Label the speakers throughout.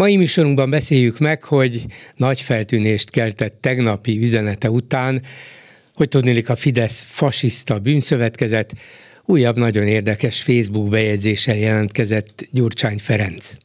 Speaker 1: Mai műsorunkban beszéljük meg, hogy nagy feltűnést keltett tegnapi üzenete után, hogy tudnélik a Fidesz fasiszta bűnszövetkezet újabb nagyon érdekes Facebook bejegyzéssel jelentkezett Gyurcsány Ferenc.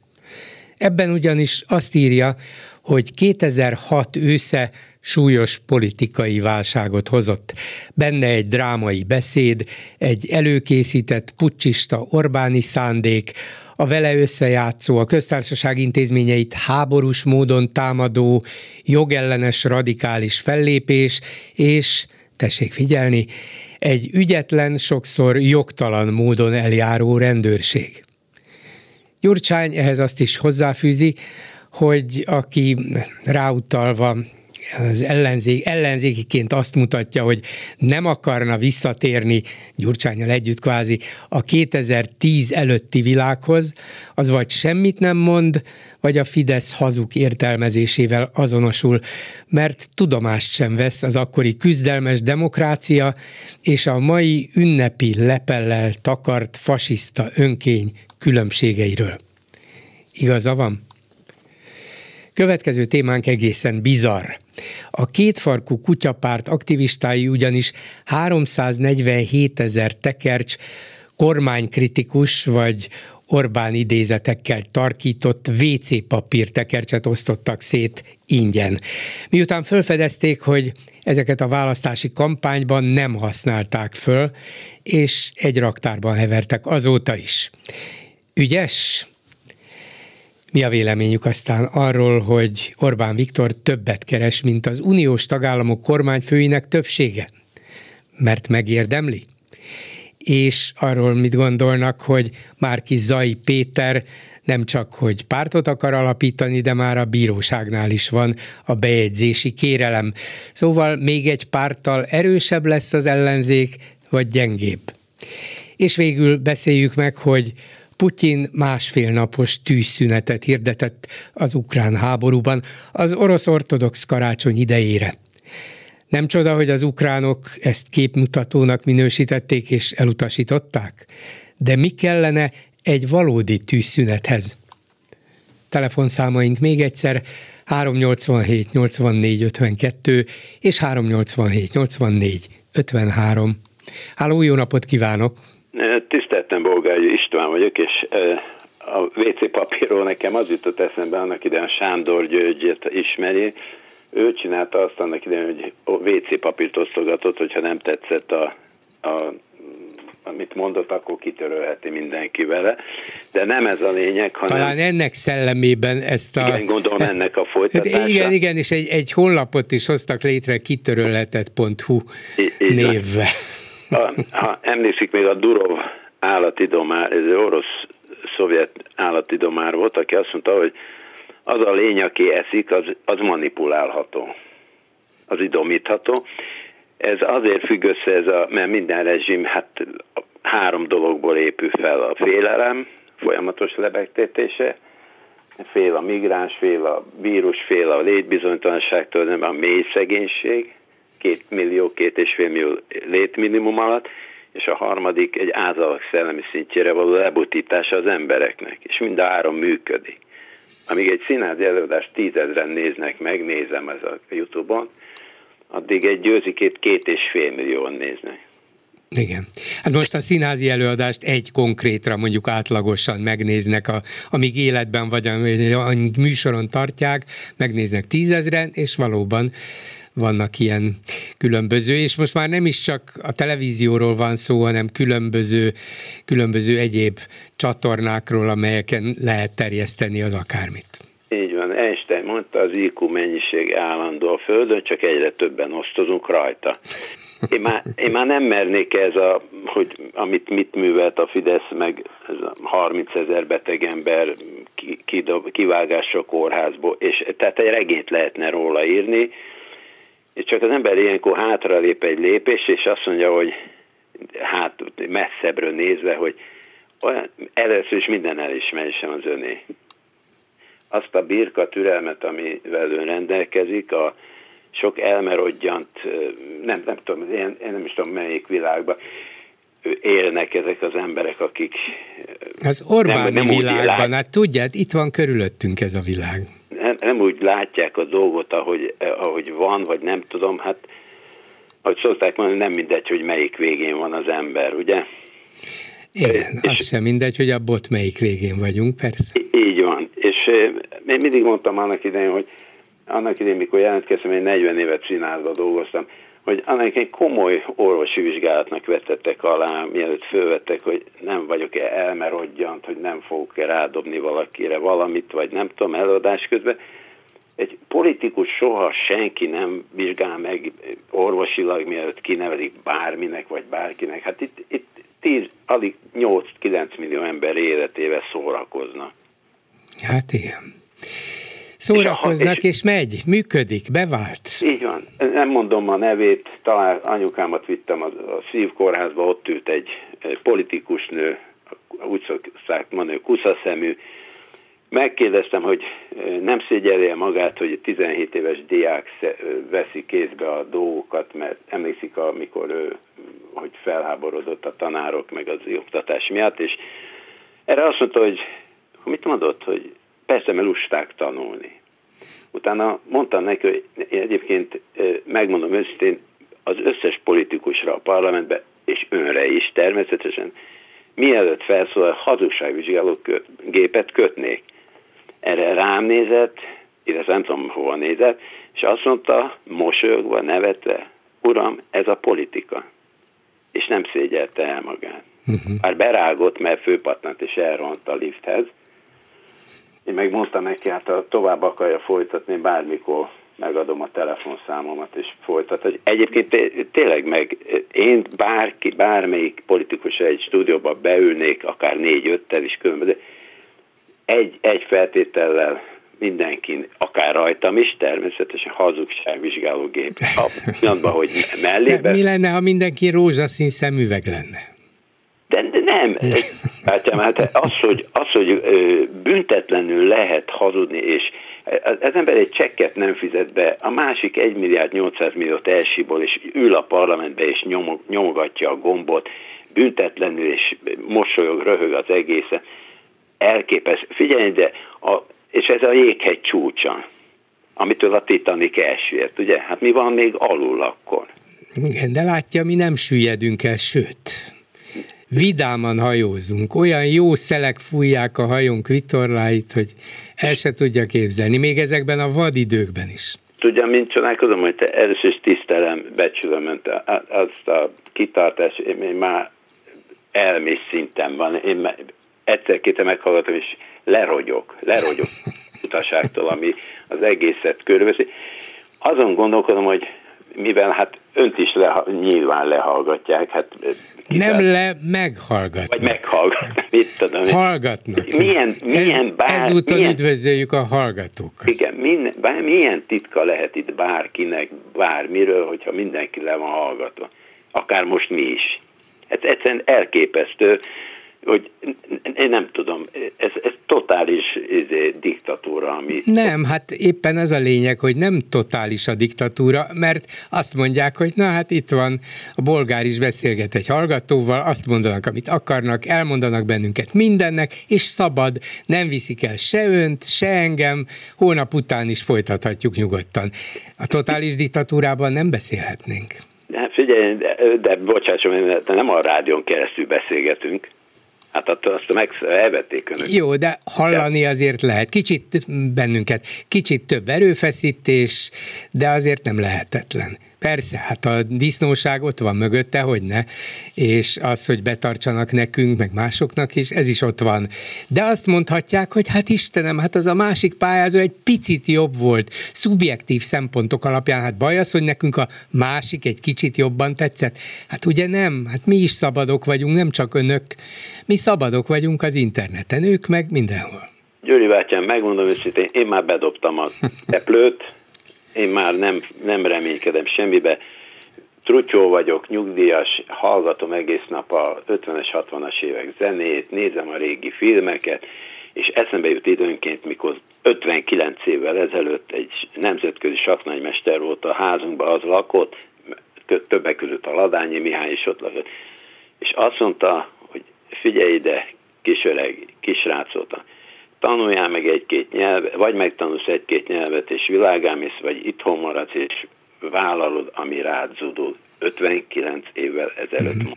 Speaker 1: Ebben ugyanis azt írja, hogy 2006 ősze súlyos politikai válságot hozott. Benne egy drámai beszéd, egy előkészített pucsista Orbáni szándék, a vele összejátszó, a köztársaság intézményeit háborús módon támadó, jogellenes radikális fellépés, és, tessék figyelni, egy ügyetlen, sokszor jogtalan módon eljáró rendőrség. Gyurcsány ehhez azt is hozzáfűzi, hogy aki ráutalva az ellenzék, ellenzékiként azt mutatja, hogy nem akarna visszatérni Gyurcsányal együtt kvázi a 2010 előtti világhoz, az vagy semmit nem mond, vagy a Fidesz hazug értelmezésével azonosul, mert tudomást sem vesz az akkori küzdelmes demokrácia és a mai ünnepi lepellel takart fasiszta önkény különbségeiről. Igaza van? Következő témánk egészen bizarr. A kétfarkú kutyapárt aktivistái ugyanis 347 ezer tekercs kormánykritikus vagy Orbán idézetekkel tarkított WC papír tekercset osztottak szét ingyen. Miután felfedezték, hogy ezeket a választási kampányban nem használták föl, és egy raktárban hevertek azóta is. Ügyes? Mi a véleményük aztán arról, hogy Orbán Viktor többet keres, mint az uniós tagállamok kormányfőinek többsége? Mert megérdemli? És arról mit gondolnak, hogy Márki Zai Péter nem csak, hogy pártot akar alapítani, de már a bíróságnál is van a bejegyzési kérelem. Szóval még egy párttal erősebb lesz az ellenzék, vagy gyengébb. És végül beszéljük meg, hogy Putyin másfél napos tűzszünetet hirdetett az ukrán háborúban az orosz ortodox karácsony idejére. Nem csoda, hogy az ukránok ezt képmutatónak minősítették és elutasították? De mi kellene egy valódi tűzszünethez? Telefonszámaink még egyszer 387 84 52 és 387 84 53. Háló, jó napot kívánok!
Speaker 2: Tiszteltem Bolgári István vagyok, és a WC papírról nekem az jutott eszembe, annak idején Sándor Györgyet ismeri, ő csinálta azt annak idején, hogy WC papírt osztogatott, hogyha nem tetszett a, a amit mondott, akkor kitörölheti mindenki vele. De nem ez a lényeg, hanem...
Speaker 1: Talán ennek szellemében ezt a...
Speaker 2: Igen, gondolom ennek a folytatása.
Speaker 1: Hát igen, igen, és egy, egy honlapot is hoztak létre kitörölhetet.hu névvel.
Speaker 2: Ha, ha emlékszik még a Durov állatidomár, ez orosz szovjet állatidomár volt, aki azt mondta, hogy az a lény, aki eszik, az, az manipulálható, az idomítható. Ez azért függ össze, ez a, mert minden rezsim hát három dologból épül fel. A félelem, folyamatos lebegtetése, fél a migráns, fél a vírus, fél a létbizonytalanságtól, nem a mély szegénység, két millió, két és fél millió létminimum alatt, és a harmadik egy ázalak szellemi szintjére való lebutítása az embereknek, és mind a három működik. Amíg egy színházi előadást tízezren néznek meg, nézem ez a Youtube-on, addig egy győzikét két és fél millióan néznek.
Speaker 1: Igen. Hát most a színházi előadást egy konkrétra mondjuk átlagosan megnéznek, a, amíg életben vagy, amíg műsoron tartják, megnéznek tízezren, és valóban vannak ilyen különböző, és most már nem is csak a televízióról van szó, hanem különböző, különböző egyéb csatornákról, amelyeken lehet terjeszteni az akármit.
Speaker 2: Így van, Einstein mondta, az IQ mennyiség állandó a Földön, csak egyre többen osztozunk rajta. Én már, én már nem mernék ez a, hogy amit mit művelt a Fidesz, meg ez a 30 ezer beteg ember kivágás a kórházból, és tehát egy regényt lehetne róla írni, és csak az ember ilyenkor hátra lép egy lépés, és azt mondja, hogy hát messzebbről nézve, hogy olyan, először is minden elismerésem az öné. Azt a birka türelmet, amivel ön rendelkezik, a sok elmerodjant, nem, nem tudom, én, én nem is tudom melyik világban, élnek ezek az emberek, akik...
Speaker 1: Az Orbáni nem, nem világban, lát... hát tudját, itt van körülöttünk ez a világ.
Speaker 2: Nem, nem úgy látják a dolgot, ahogy, ahogy van, vagy nem tudom, hát ahogy szokták mondani, nem mindegy, hogy melyik végén van az ember, ugye?
Speaker 1: Igen, és, az sem mindegy, hogy a bot melyik végén vagyunk, persze.
Speaker 2: Így van, és én mindig mondtam annak idején, hogy annak idején, mikor jelentkeztem, én 40 évet színházban dolgoztam, hogy annak egy komoly orvosi vizsgálatnak vetettek alá, mielőtt fölvettek, hogy nem vagyok-e elmerodjant, hogy nem fogok-e rádobni valakire valamit, vagy nem tudom, előadás közben. Egy politikus soha senki nem vizsgál meg orvosilag, mielőtt kinevezik bárminek, vagy bárkinek. Hát itt, itt 10, alig 8-9 millió ember életével szórakoznak.
Speaker 1: Hát igen. Szórakoznak, és, és, megy, működik, bevált.
Speaker 2: Így van. Nem mondom a nevét, talán anyukámat vittem a, a szívkórházba, ott ült egy, egy politikus nő, úgy szokták mondani, kuszaszemű. Megkérdeztem, hogy nem szégyelje magát, hogy 17 éves diák veszi kézbe a dolgokat, mert emlékszik, amikor ő, hogy felháborodott a tanárok meg az oktatás miatt, és erre azt mondta, hogy mit mondott, hogy Persze, mert lusták tanulni. Utána mondtam neki, hogy egyébként megmondom őszintén, az összes politikusra a parlamentben, és önre is természetesen, mielőtt felszólal, hazugságvizsgáló gépet kötnék. Erre rám nézett, illetve nem tudom, hova nézett, és azt mondta, mosolyogva, nevetve, uram, ez a politika. És nem szégyelte el magát. Uh-huh. Már berágott, mert főpatnát és elront a lifthez, én meg mondtam neki, hát ha tovább akarja folytatni, bármikor megadom a telefonszámomat, és folytat. Egyébként tényleg meg, én bárki, bármelyik politikus egy stúdióba beülnék, akár négy-öttel is különböző, egy, egy feltétellel mindenkin, akár rajtam is, természetesen hazugságvizsgálógép. A hogy mellébe.
Speaker 1: Mi lenne, ha mindenki rózsaszín szemüveg lenne?
Speaker 2: De, de nem, Bátyám, hát az, hogy, az, hogy büntetlenül lehet hazudni, és az ember egy csekket nem fizet be, a másik 1 milliárd 800 milliót elsibol, és ül a parlamentbe, és nyomog, nyomogatja a gombot, büntetlenül, és mosolyog, röhög az egészen. Elképesz. Figyelj, de a, és ez a jéghegy csúcsa, amitől a Titanic elsüllyedt, ugye? Hát mi van még alul akkor?
Speaker 1: Igen, de látja, mi nem süllyedünk el, sőt, vidáman hajózunk. Olyan jó szelek fújják a hajónk vitorláit, hogy el se tudja képzelni, még ezekben a vadidőkben is.
Speaker 2: Tudja, mint csodálkozom, hogy te először is tisztelem, becsülöm önt, azt a kitartás, én már elmész szinten van. Én egyszer-két meghallgatom, és lerogyok, lerogyok utaságtól, ami az egészet körülveszi. Azon gondolkodom, hogy mivel hát önt is le, nyilván lehallgatják. Hát,
Speaker 1: nem le, meghallgatnak.
Speaker 2: Vagy meghallgatnak, mit tudom.
Speaker 1: Hallgatnak.
Speaker 2: Milyen, milyen
Speaker 1: Ez, bár, ezúton milyen, üdvözöljük a hallgatókat.
Speaker 2: Igen, minden, bár, milyen titka lehet itt bárkinek, bármiről, hogyha mindenki le van hallgatva. Akár most mi is. Ez egyszerűen elképesztő, hogy én nem tudom, ez, ez totális ez, diktatúra, ami...
Speaker 1: Nem, hát éppen ez a lényeg, hogy nem totális a diktatúra, mert azt mondják, hogy na hát itt van, a bolgár is beszélget egy hallgatóval, azt mondanak, amit akarnak, elmondanak bennünket mindennek, és szabad, nem viszik el se önt, se engem, hónap után is folytathatjuk nyugodtan. A totális diktatúrában nem beszélhetnénk.
Speaker 2: De figyelj, de, de bocsásson, nem a rádión keresztül beszélgetünk, Hát attól azt meg elvették önök.
Speaker 1: Jó, de hallani azért lehet. Kicsit bennünket, kicsit több erőfeszítés, de azért nem lehetetlen. Persze, hát a disznóság ott van mögötte, hogy ne, és az, hogy betartsanak nekünk, meg másoknak is, ez is ott van. De azt mondhatják, hogy hát Istenem, hát az a másik pályázó egy picit jobb volt, szubjektív szempontok alapján, hát baj az, hogy nekünk a másik egy kicsit jobban tetszett. Hát ugye nem, hát mi is szabadok vagyunk, nem csak önök, mi szabadok vagyunk az interneten, ők meg mindenhol.
Speaker 2: Győri bátyám, megmondom őszintén, én már bedobtam a teplőt, én már nem, nem reménykedem semmibe. Trutyó vagyok, nyugdíjas, hallgatom egész nap a 50-es, 60-as évek zenét, nézem a régi filmeket, és eszembe jut időnként, mikor 59 évvel ezelőtt egy nemzetközi saknagymester volt a házunkban, az lakott, többek között a Ladányi Mihály is ott lakott, és azt mondta, hogy figyelj ide, kisöreg, kisrácot, tanuljál meg egy-két nyelvet, vagy megtanulsz egy-két nyelvet, és világámész, vagy itthon maradsz, és vállalod, ami rád zudul 59 évvel ezelőtt. Mm.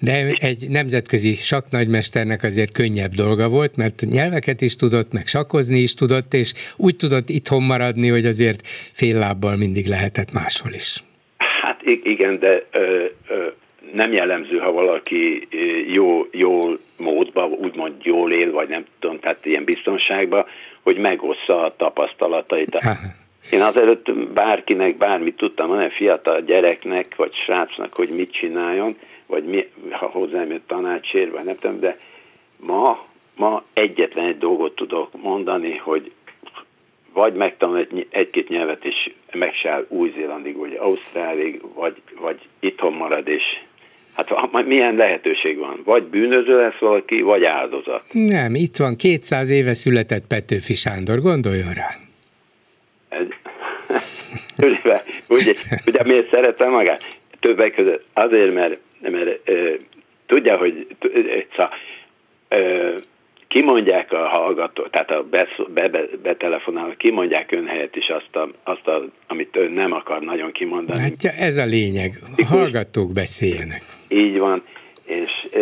Speaker 1: De egy nemzetközi saknagymesternek azért könnyebb dolga volt, mert nyelveket is tudott, meg sakozni is tudott, és úgy tudott itthon maradni, hogy azért fél lábbal mindig lehetett máshol is.
Speaker 2: Hát igen, de ö, ö, nem jellemző, ha valaki jó, jó módban, úgymond jól él, vagy nem tudom, tehát ilyen biztonságban, hogy megossza a tapasztalatait. Én azelőtt bárkinek bármit tudtam hanem fiatal gyereknek, vagy srácnak, hogy mit csináljon, vagy mi, ha hozzám jött tanácsért, vagy nem tudom, de ma, ma egyetlen egy dolgot tudok mondani, hogy vagy megtanul egy, egy-két nyelvet, és megsáll Új-Zélandig, vagy Ausztrálig, vagy, vagy itthon marad, és Hát milyen lehetőség van? Vagy bűnöző lesz valaki, vagy áldozat.
Speaker 1: Nem, itt van 200 éve született Petőfi Sándor, gondoljon rá.
Speaker 2: Ez, ugye, ugye, ugye miért szeretem magát? Többek között azért, mert, mert ö, tudja, hogy szóval, ö, kimondják a hallgató, tehát a be, be, betelefonáló, kimondják ön helyett is azt, a, azt a, amit ön nem akar nagyon kimondani.
Speaker 1: Hát ez a lényeg, a hallgatók beszéljenek.
Speaker 2: Így van, és e,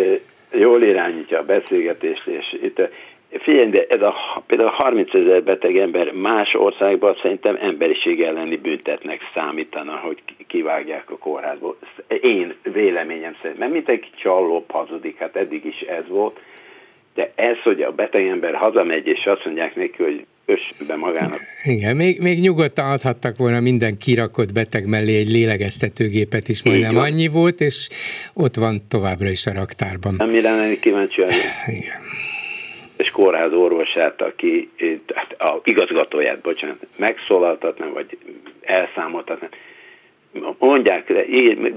Speaker 2: jól irányítja a beszélgetést, és itt Figyelj, de ez a, például 30 ezer beteg ember más országban szerintem emberiség elleni büntetnek számítana, hogy kivágják a kórházból. Én véleményem szerint, mert mindenki csalóbb hazudik, hát eddig is ez volt, de ez, hogy a beteg ember hazamegy, és azt mondják neki, hogy be magának.
Speaker 1: Igen, még, még nyugodtan adhattak volna minden kirakott beteg mellé egy lélegeztetőgépet is, majdnem annyi volt, és ott van továbbra is a raktárban.
Speaker 2: Nem lenni kíváncsi Igen. És kórház orvosát, aki hát a igazgatóját, bocsánat, megszólaltatna, vagy elszámoltatna, mondják le,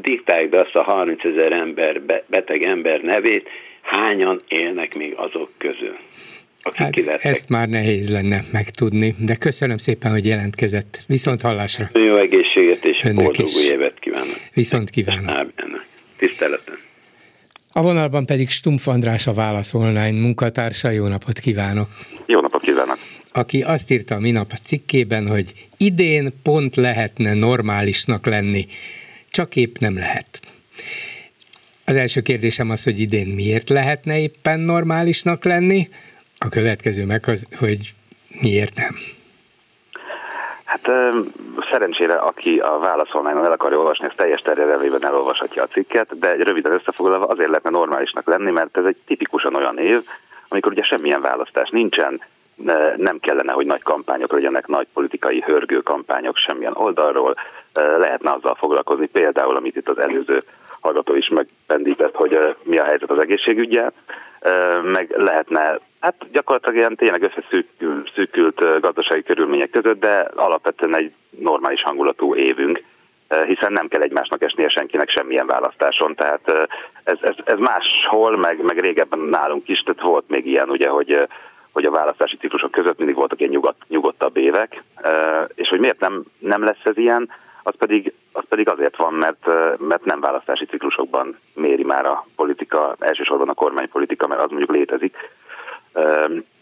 Speaker 2: diktálják be azt a 30 ezer ember, beteg ember nevét, hányan élnek még azok közül?
Speaker 1: Hát ezt már nehéz lenne megtudni, de köszönöm szépen, hogy jelentkezett. Viszont hallásra.
Speaker 2: Jó egészséget és Önnek boldog is. új évet kívánok.
Speaker 1: Viszont kívánok.
Speaker 2: Tiszteletem.
Speaker 1: A vonalban pedig Stumpf András a Válasz Online munkatársa. Jó napot kívánok!
Speaker 3: Jó napot kívánok!
Speaker 1: Aki azt írta a minap a cikkében, hogy idén pont lehetne normálisnak lenni, csak épp nem lehet. Az első kérdésem az, hogy idén miért lehetne éppen normálisnak lenni, a következő meg az, hogy miért nem.
Speaker 3: Hát szerencsére, aki a Válasz online el akarja olvasni, ez teljes terjedelmében elolvashatja a cikket, de röviden összefoglalva azért lehetne normálisnak lenni, mert ez egy tipikusan olyan év, amikor ugye semmilyen választás nincsen, nem kellene, hogy nagy kampányok legyenek, nagy politikai hörgő kampányok semmilyen oldalról, lehetne azzal foglalkozni, például, amit itt az előző hallgató is megpendített, hogy mi a helyzet az egészségügyel, meg lehetne, hát gyakorlatilag ilyen tényleg összeszűkült szűkült gazdasági körülmények között, de alapvetően egy normális hangulatú évünk, hiszen nem kell egymásnak esnie senkinek semmilyen választáson, tehát ez, ez, ez máshol, meg, meg régebben nálunk is, tehát volt még ilyen, ugye, hogy hogy a választási ciklusok között mindig voltak ilyen nyugodt, nyugodtabb évek, és hogy miért nem, nem lesz ez ilyen, az pedig, az pedig azért van, mert, mert nem választási ciklusokban méri már a politika, elsősorban a kormánypolitika, mert az mondjuk létezik.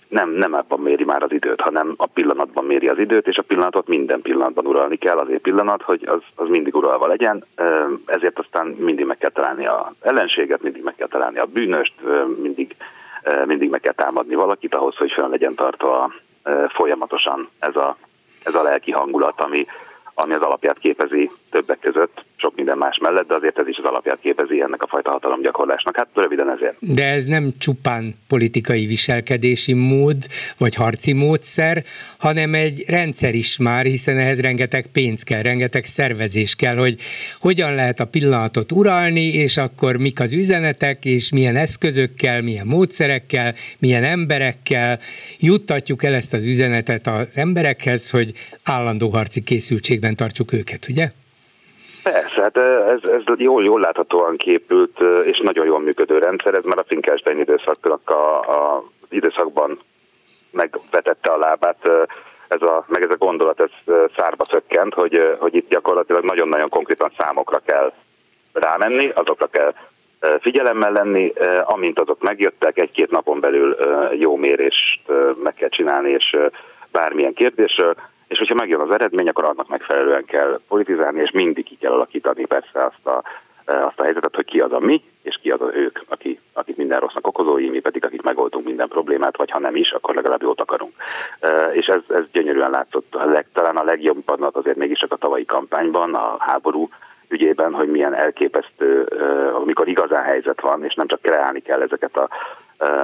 Speaker 3: Nem, nem ebben méri már az időt, hanem a pillanatban méri az időt, és a pillanatot minden pillanatban uralni kell, azért pillanat, hogy az, az mindig uralva legyen, ezért aztán mindig meg kell találni a ellenséget, mindig meg kell találni a bűnöst, mindig, mindig meg kell támadni valakit ahhoz, hogy fel legyen tartva folyamatosan ez a, ez a lelki hangulat, ami, ami az alapját képezi többek között sok minden más mellett, de azért ez is az alapját képezi ennek a fajta hatalomgyakorlásnak. Hát röviden ezért.
Speaker 1: De ez nem csupán politikai viselkedési mód, vagy harci módszer, hanem egy rendszer is már, hiszen ehhez rengeteg pénz kell, rengeteg szervezés kell, hogy hogyan lehet a pillanatot uralni, és akkor mik az üzenetek, és milyen eszközökkel, milyen módszerekkel, milyen emberekkel juttatjuk el ezt az üzenetet az emberekhez, hogy állandó harci készültségben tartsuk őket, ugye?
Speaker 3: Persze, hát ez, ez jól, jól láthatóan képült és nagyon jól működő rendszer, ez már a Finkelstein időszaknak a időszakban megvetette a lábát, ez a, meg ez a gondolat ez szárba szökkent, hogy, hogy itt gyakorlatilag nagyon-nagyon konkrétan számokra kell rámenni, azokra kell figyelemmel lenni, amint azok megjöttek, egy-két napon belül jó mérést meg kell csinálni, és bármilyen kérdésről, és hogyha megjön az eredmény, akkor annak megfelelően kell politizálni, és mindig ki kell alakítani persze azt a, azt a helyzetet, hogy ki az a mi, és ki az a ők, aki, akik minden rossznak okozói, mi pedig akik megoldunk minden problémát, vagy ha nem is, akkor legalább jót akarunk. És ez, ez gyönyörűen látszott. A leg, talán a legjobb padnat azért mégis csak a tavalyi kampányban, a háború ügyében, hogy milyen elképesztő, amikor igazán helyzet van, és nem csak kreálni kell ezeket a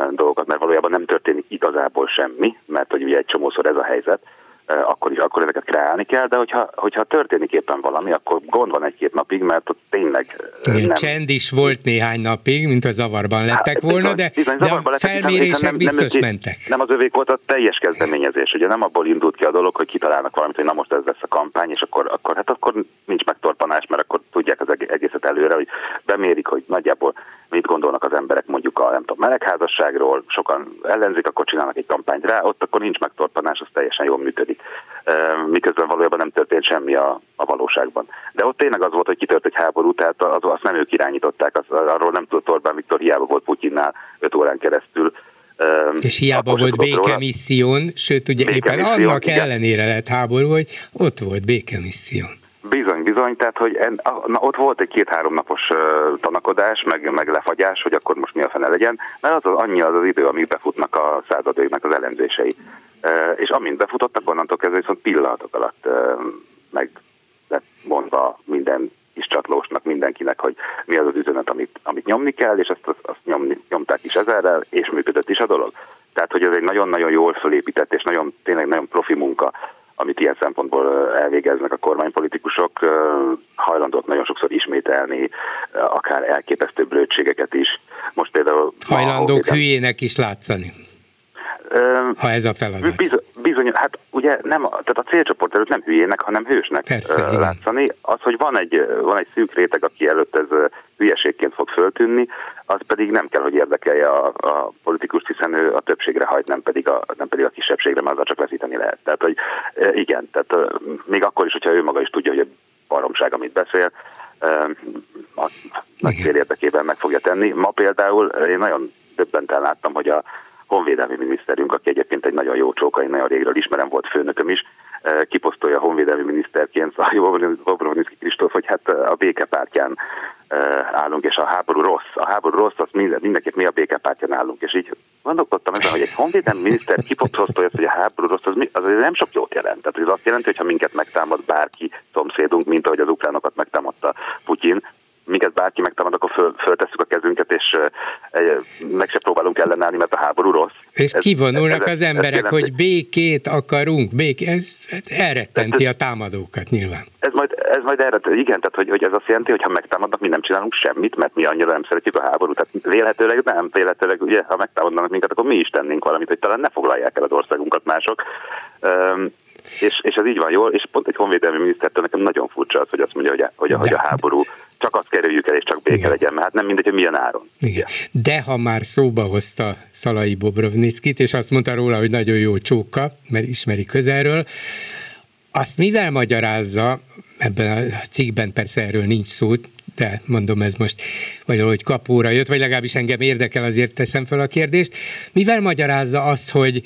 Speaker 3: dolgokat, mert valójában nem történik igazából semmi, mert hogy ugye egy csomószor ez a helyzet, akkor is akkor ezeket kreálni kell, de hogyha, hogyha történik éppen valami, akkor gond van egy-két napig, mert ott tényleg
Speaker 1: Igen, nem... Csend is volt néhány napig, mint a zavarban lettek hát, volna, de, bizony, de a felmérések nem, biztos
Speaker 3: nem,
Speaker 1: mentek.
Speaker 3: Nem az övék volt a teljes kezdeményezés, ugye nem abból indult ki a dolog, hogy kitalálnak valamit, hogy na most ez lesz a kampány, és akkor, akkor hát akkor nincs megtorpanás, mert akkor tudják az egészet előre, hogy bemérik, hogy nagyjából mit gondolnak az emberek mondjuk a nem tudom, melegházasságról, sokan ellenzik, akkor csinálnak egy kampányt rá, ott akkor nincs megtorpanás, az teljesen jól működik. Miközben valójában nem történt semmi a, a valóságban. De ott tényleg az volt, hogy kitört egy háború, tehát az, azt nem ők irányították, az, arról nem tudott Orbán Viktor, hiába volt Putyinnál 5 órán keresztül,
Speaker 1: és hiába volt békemisszión, sőt ugye éppen annak igen. ellenére lett háború, hogy ott volt békemisszión.
Speaker 3: Bizony, bizony, tehát hogy en, na, ott volt egy két-három napos uh, tanakodás, meg, meg lefagyás, hogy akkor most mi a fene legyen, mert az, az annyi az az idő, amíg befutnak a századéknak az elemzései. És amint befutottak, onnantól kezdve viszont pillanatok alatt meg lett mondva minden is csatlósnak mindenkinek, hogy mi az az üzenet, amit, amit nyomni kell, és azt, azt, azt nyomni, nyomták is ezerrel, és működött is a dolog. Tehát, hogy ez egy nagyon-nagyon jól fölépített, és nagyon, tényleg nagyon profi munka amit ilyen szempontból elvégeznek a kormánypolitikusok, hajlandók nagyon sokszor ismételni, akár elképesztő blödségeket is. Most például...
Speaker 1: Hajlandók hülyének is látszani. Ha ez a feladat.
Speaker 3: Bizony, bizony, hát ugye nem, tehát a célcsoport előtt nem hülyének, hanem hősnek Persze, látszani. Az, hogy van egy, van egy szűk réteg, aki előtt ez hülyeségként fog föltűnni, az pedig nem kell, hogy érdekelje a, a politikust, hiszen ő a többségre hajt, nem pedig a, nem pedig a kisebbségre, mert azzal csak veszíteni lehet. Tehát, hogy igen, tehát még akkor is, hogyha ő maga is tudja, hogy a baromság, amit beszél, a nagy cél érdekében meg fogja tenni. Ma például én nagyon döbbenten láttam, hogy a honvédelmi miniszterünk, aki egyébként egy nagyon jó csóka, én nagyon régről ismerem, volt főnököm is, eh, kiposztolja honvédelmi miniszterként a Bobrovnicki Kristóf, hogy hát eh, a békepártyán eh, állunk, és a háború rossz. A háború rossz, az minden, mindenképp mi a békepártyán állunk. És így gondolkodtam ezen, hogy egy honvédelmi miniszter kiposztolja hogy a háború rossz, az, mi, az nem sok jót jelent. Tehát ez azt jelenti, hogy ha minket megtámad bárki szomszédunk, mint ahogy az ukránokat megtámadta Putyin, minket bárki megtámad, akkor föl, föltesszük a kezünket, és meg se próbálunk ellenállni, mert a háború rossz.
Speaker 1: És ez, kivonulnak ez, az emberek, ez hogy békét akarunk, bék, ez elrettenti a támadókat nyilván.
Speaker 3: Ez majd, ez majd elrettenti, igen, tehát hogy, hogy ez azt jelenti, hogy ha megtámadnak, mi nem csinálunk semmit, mert mi annyira nem szeretjük a háborút. Tehát vélhetőleg nem, vélhetőleg, ugye, ha megtámadnak minket, akkor mi is tennénk valamit, hogy talán ne foglalják el az országunkat mások. Um, és, és ez így van jól, és pont egy honvédelmi minisztertől nekem nagyon furcsa az, hogy azt mondja, hogy a, hogy a, hogy a háború csak azt kerüljük el, és csak béke Igen. legyen, mert hát nem mindegy, hogy milyen áron.
Speaker 1: Igen. De ha már szóba hozta Szalai Bobrovnickit, és azt mondta róla, hogy nagyon jó csóka, mert ismeri közelről, azt mivel magyarázza, ebben a cikkben persze erről nincs szó, de mondom, ez most vagy hogy kapóra jött, vagy legalábbis engem érdekel, azért teszem fel a kérdést. Mivel magyarázza azt, hogy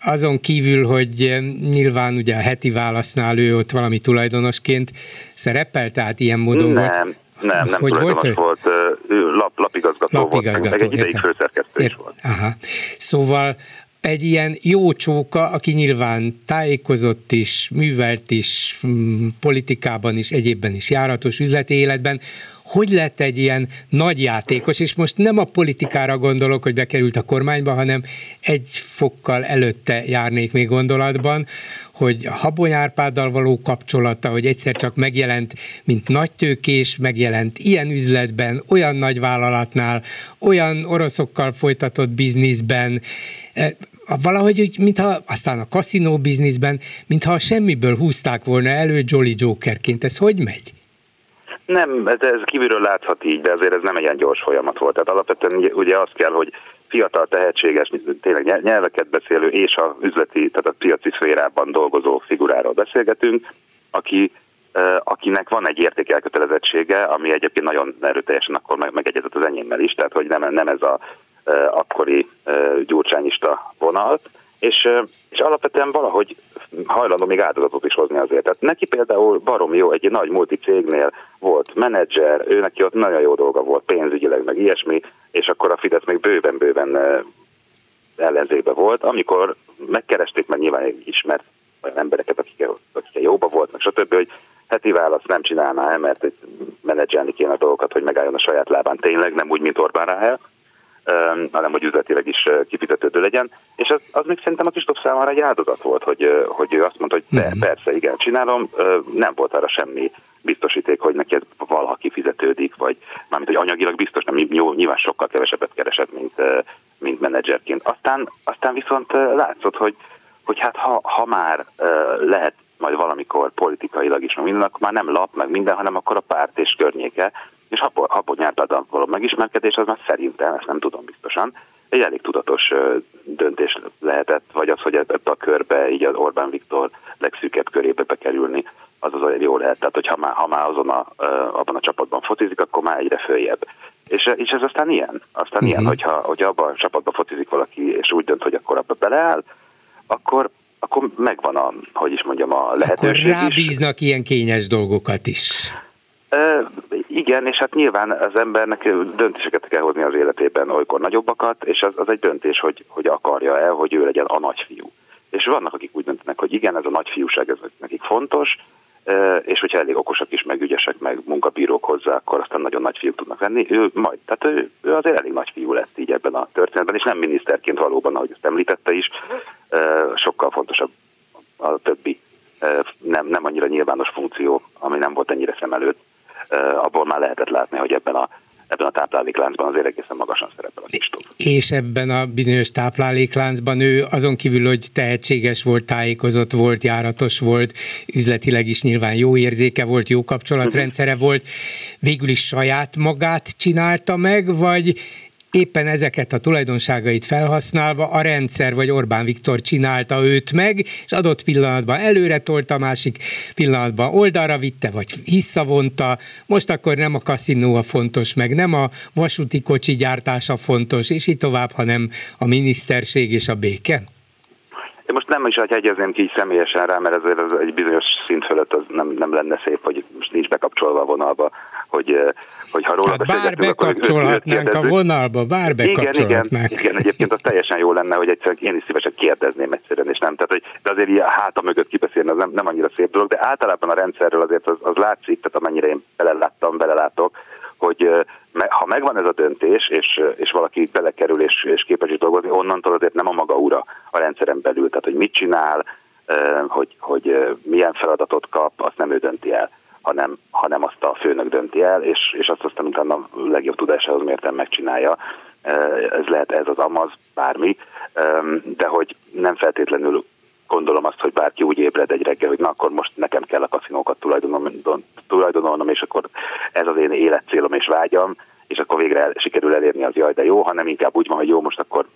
Speaker 1: azon kívül, hogy nyilván ugye a heti válasznál ő ott valami tulajdonosként szerepel, tehát ilyen módon
Speaker 3: nem,
Speaker 1: volt.
Speaker 3: Nem, nem hogy volt, ő? volt ő lap, lapigazgató, lapigazgató volt, meg egy ideig főszerkesztő is volt.
Speaker 1: Aha. Szóval egy ilyen jó csóka, aki nyilván tájékozott is, művelt is, politikában is, egyébben is járatos üzleti életben, hogy lett egy ilyen nagy játékos, és most nem a politikára gondolok, hogy bekerült a kormányba, hanem egy fokkal előtte járnék még gondolatban, hogy Habony Árpáddal való kapcsolata, hogy egyszer csak megjelent, mint nagytőkés, megjelent ilyen üzletben, olyan nagy vállalatnál, olyan oroszokkal folytatott bizniszben, e, valahogy úgy, mintha aztán a kaszinó bizniszben, mintha semmiből húzták volna elő Jolly Jokerként. Ez hogy megy?
Speaker 3: Nem, ez, ez kívülről láthat így, de azért ez nem egy ilyen gyors folyamat volt. Tehát alapvetően ugye az kell, hogy fiatal, tehetséges, tényleg nyelveket beszélő és a üzleti, tehát a piaci szférában dolgozó figuráról beszélgetünk, aki akinek van egy értékelkötelezettsége, ami egyébként nagyon erőteljesen akkor meg, megegyezett az enyémmel is, tehát hogy nem, nem ez a akkori gyurcsányista vonal, és, és alapvetően valahogy hajlandó még áldozatot is hozni azért. Tehát neki például barom jó, egy nagy multi cégnél volt menedzser, ő neki ott nagyon jó dolga volt pénzügyileg, meg ilyesmi, és akkor a Fidesz még bőven-bőven ellenzébe volt, amikor megkeresték, meg nyilván ismert olyan embereket, akik, akik jóba volt, meg stb., hogy heti választ nem csinálná el, mert menedzselni kéne a dolgokat, hogy megálljon a saját lábán tényleg, nem úgy, mint Orbán Ráhel hanem hogy üzletileg is kifizetődő legyen. És az, az még szerintem a Kristóf számára egy áldozat volt, hogy, hogy ő azt mondta, hogy de, mhm. persze, igen, csinálom, nem volt arra semmi biztosíték, hogy neki ez valaha kifizetődik, vagy mármint, hogy anyagilag biztos, nem, nyilván sokkal kevesebbet keresett, mint, mint menedzserként. Aztán, aztán viszont látszott, hogy, hogy hát ha, ha már lehet majd valamikor politikailag is, meg minden, akkor már nem lap, meg minden, hanem akkor a párt és környéke, és Habony Árpáddal való megismerkedés az már szerintem, ezt nem tudom biztosan, egy elég tudatos döntés lehetett, vagy az, hogy ebbe a körbe, így az Orbán Viktor legszűkebb körébe bekerülni, az az olyan jó lehet. Tehát, hogy ha már, ha már azon a, abban a csapatban focizik, akkor már egyre följebb. És, és ez aztán ilyen. Aztán uh-huh. ilyen, hogyha, hogyha abban a csapatban focizik valaki, és úgy dönt, hogy akkor abba beleáll, akkor, akkor megvan a, hogy is mondjam, a lehetőség
Speaker 1: Akkor rábíznak is. ilyen kényes dolgokat is.
Speaker 3: Igen, és hát nyilván az embernek döntéseket kell hozni az életében, olykor nagyobbakat, és az, az egy döntés, hogy, hogy akarja el, hogy ő legyen a nagyfiú. És vannak, akik úgy döntenek, hogy igen, ez a nagyfiúság, ez nekik fontos, és hogyha elég okosak is, meg ügyesek, meg munkabírók hozzá, akkor aztán nagyon nagy fiúk tudnak lenni. Ő majd, tehát ő, ő azért elég nagy fiú lett így ebben a történetben, és nem miniszterként valóban, ahogy ezt említette is, sokkal fontosabb a többi nem, nem annyira nyilvános funkció, ami nem volt ennyire szem előtt, abból már lehetett látni, hogy ebben a ebben a táplálékláncban azért egészen magasan szerepel a Kristóf.
Speaker 1: És ebben a bizonyos táplálékláncban ő azon kívül, hogy tehetséges volt, tájékozott volt, járatos volt, üzletileg is nyilván jó érzéke volt, jó kapcsolatrendszere volt, végül is saját magát csinálta meg, vagy éppen ezeket a tulajdonságait felhasználva a rendszer vagy Orbán Viktor csinálta őt meg, és adott pillanatban előre tolta, másik pillanatban oldalra vitte, vagy visszavonta. Most akkor nem a kaszinó a fontos, meg nem a vasúti kocsi gyártása fontos, és így tovább, hanem a miniszterség és a béke.
Speaker 3: Én most nem is, egyezném ki így személyesen rá, mert ezért ez egy bizonyos szint fölött az nem, nem lenne szép, hogy most nincs bekapcsolva a vonalba, hogy, eh, hogy ha róla
Speaker 1: hát bár bekapcsolhatnánk a vonalba, bár bekapcsolhatnánk.
Speaker 3: Igen, igen, igen, egyébként az teljesen jó lenne, hogy egyszer én is szívesen kérdezném egyszerűen, és nem, tehát hogy de azért ilyen háta mögött kibeszélni az nem, nem annyira szép dolog, de általában a rendszerről azért az, az látszik, tehát amennyire én beleláttam, belelátok, hogy ha megvan ez a döntés, és, és valaki belekerül és, és képes is dolgozni, onnantól azért nem a maga ura a rendszeren belül, tehát hogy mit csinál, hogy, hogy milyen feladatot kap, azt nem ő dönti el, hanem, hanem azt a főnök dönti el, és, és azt aztán utána legjobb tudásához mérten megcsinálja. Ez lehet ez az amaz, bármi, de hogy nem feltétlenül gondolom azt, hogy bárki úgy ébred egy reggel, hogy na akkor most nekem kell a kaszinókat tulajdonolnom, és akkor ez az én életcélom és vágyam, és akkor végre el, sikerül elérni az jaj, de jó, hanem inkább úgy van, hogy jó, most akkor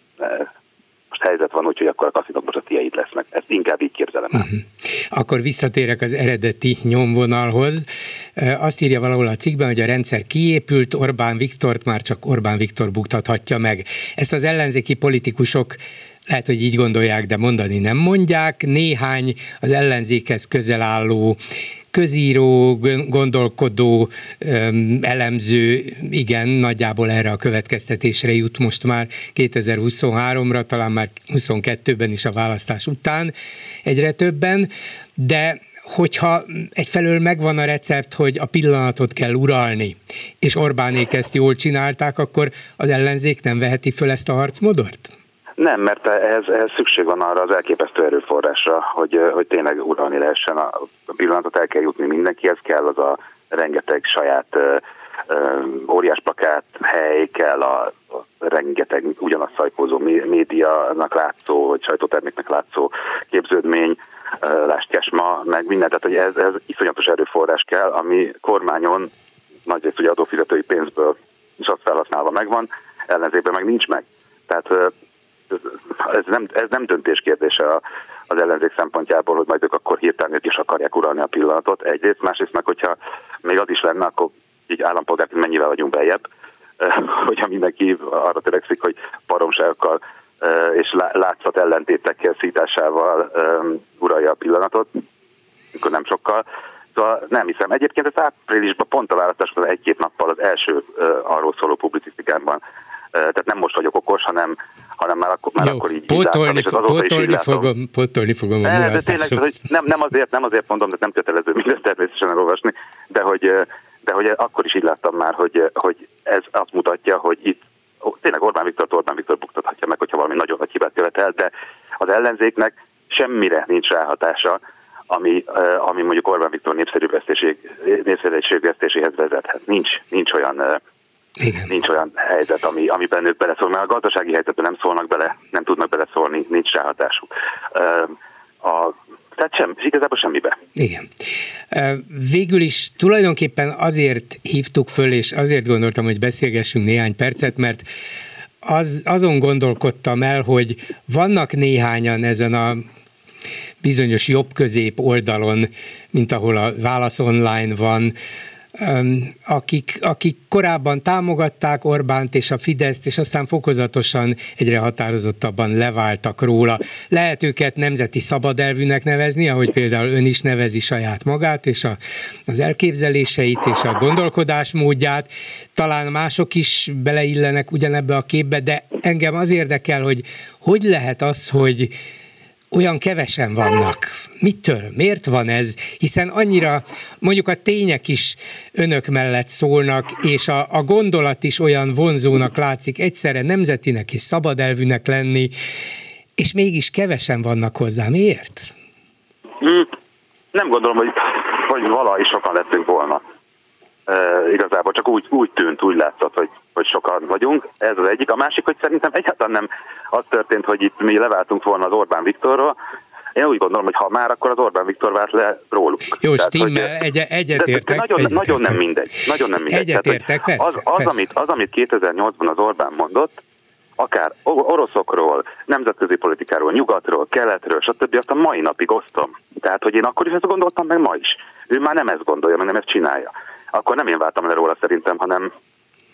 Speaker 3: most helyzet van, úgyhogy akkor a kaszinók most a tiéd lesznek. Ezt inkább így képzelem el. Uh-huh.
Speaker 1: Akkor visszatérek az eredeti nyomvonalhoz. Azt írja valahol a cikkben, hogy a rendszer kiépült, Orbán Viktort már csak Orbán Viktor buktathatja meg. Ezt az ellenzéki politikusok lehet, hogy így gondolják, de mondani nem mondják. Néhány az ellenzékhez közel álló közíró, gondolkodó, elemző, igen, nagyjából erre a következtetésre jut most már 2023-ra, talán már 22-ben is a választás után egyre többen, de hogyha egyfelől megvan a recept, hogy a pillanatot kell uralni, és Orbánék ezt jól csinálták, akkor az ellenzék nem veheti föl ezt a harcmodort?
Speaker 3: Nem, mert ehhez, ehhez szükség van arra az elképesztő erőforrásra, hogy, hogy tényleg uralni lehessen. A pillanatot el kell jutni mindenkihez, kell az a rengeteg saját óriás plakát hely, kell a, a rengeteg ugyanazt szajkózó médianak látszó, vagy sajtóterméknek látszó képződmény, lástjásma, meg minden, tehát hogy ez, ez iszonyatos erőforrás kell, ami kormányon nagyrészt ugye adófizetői pénzből is azt felhasználva megvan, ellenzékben meg nincs meg. Tehát ez nem, ez nem döntés kérdése az ellenzék szempontjából, hogy majd ők akkor hirtelen ők is akarják uralni a pillanatot. Egyrészt, másrészt meg, hogyha még az is lenne, akkor így állampolgárként mennyivel vagyunk bejebb, hogyha mindenki arra törekszik, hogy baromságokkal és látszat ellentétekkel szításával uralja a pillanatot, akkor nem sokkal. Szóval nem hiszem. Egyébként ez áprilisban pont a választásokon egy-két nappal az első arról szóló publicisztikámban tehát nem most vagyok okos, hanem, hanem már akkor, már
Speaker 1: Jó,
Speaker 3: akkor így
Speaker 1: pótolni,
Speaker 3: így
Speaker 1: láttam, pótolni, fogom, pótolni fogom a
Speaker 3: de, de tényleg, hogy nem, nem, azért, nem azért mondom, de nem kötelező mindent természetesen elolvasni, de hogy, de hogy akkor is így láttam már, hogy, hogy ez azt mutatja, hogy itt tényleg Orbán Viktor Orbán Viktor buktathatja meg, hogyha valami nagyon nagy hibát követel, de az ellenzéknek semmire nincs ráhatása, ami, ami mondjuk Orbán Viktor népszerűségvesztéséhez vezethet. Nincs, nincs olyan igen. Nincs olyan helyzet, ami, amiben ők beleszólnak, mert a gazdasági helyzetben nem szólnak bele, nem tudnak beleszólni, nincs ráhatásuk. A, tehát sem, igazából semmibe.
Speaker 1: Igen. Végül is tulajdonképpen azért hívtuk föl, és azért gondoltam, hogy beszélgessünk néhány percet, mert az, azon gondolkodtam el, hogy vannak néhányan ezen a bizonyos jobb-közép oldalon, mint ahol a Válasz Online van, akik, akik korábban támogatták Orbánt és a Fideszt, és aztán fokozatosan egyre határozottabban leváltak róla. Lehet őket nemzeti szabadelvűnek nevezni, ahogy például ön is nevezi saját magát, és a, az elképzeléseit, és a gondolkodásmódját. Talán mások is beleillenek ugyanebbe a képbe, de engem az érdekel, hogy hogy lehet az, hogy olyan kevesen vannak. Mitől? Miért van ez? Hiszen annyira, mondjuk a tények is önök mellett szólnak, és a, a gondolat is olyan vonzónak látszik, egyszerre nemzetinek és szabadelvűnek lenni, és mégis kevesen vannak hozzá. Miért?
Speaker 3: Hmm. Nem gondolom, hogy, hogy valahogy sokan lettünk volna. E, igazából csak úgy, úgy tűnt, úgy látszott, hogy, hogy sokan vagyunk. Ez az egyik. A másik, hogy szerintem egyáltalán nem az történt, hogy itt mi leváltunk volna az Orbán Viktorról, én úgy gondolom, hogy ha már, akkor az Orbán Viktor vált le róluk.
Speaker 1: Jó, Tehát, stimmel, egy, egyetértek.
Speaker 3: Nagyon,
Speaker 1: egyet
Speaker 3: nagyon nem mindegy. Nagyon nem mindegy.
Speaker 1: Egyetértek, persze,
Speaker 3: az, az,
Speaker 1: persze.
Speaker 3: Amit, az, amit 2008-ban az Orbán mondott, akár oroszokról, nemzetközi politikáról, nyugatról, keletről, stb. azt a mai napig osztom. Tehát, hogy én akkor is ezt gondoltam, meg ma is. Ő már nem ezt gondolja, meg nem ezt csinálja. Akkor nem én váltam le róla szerintem, hanem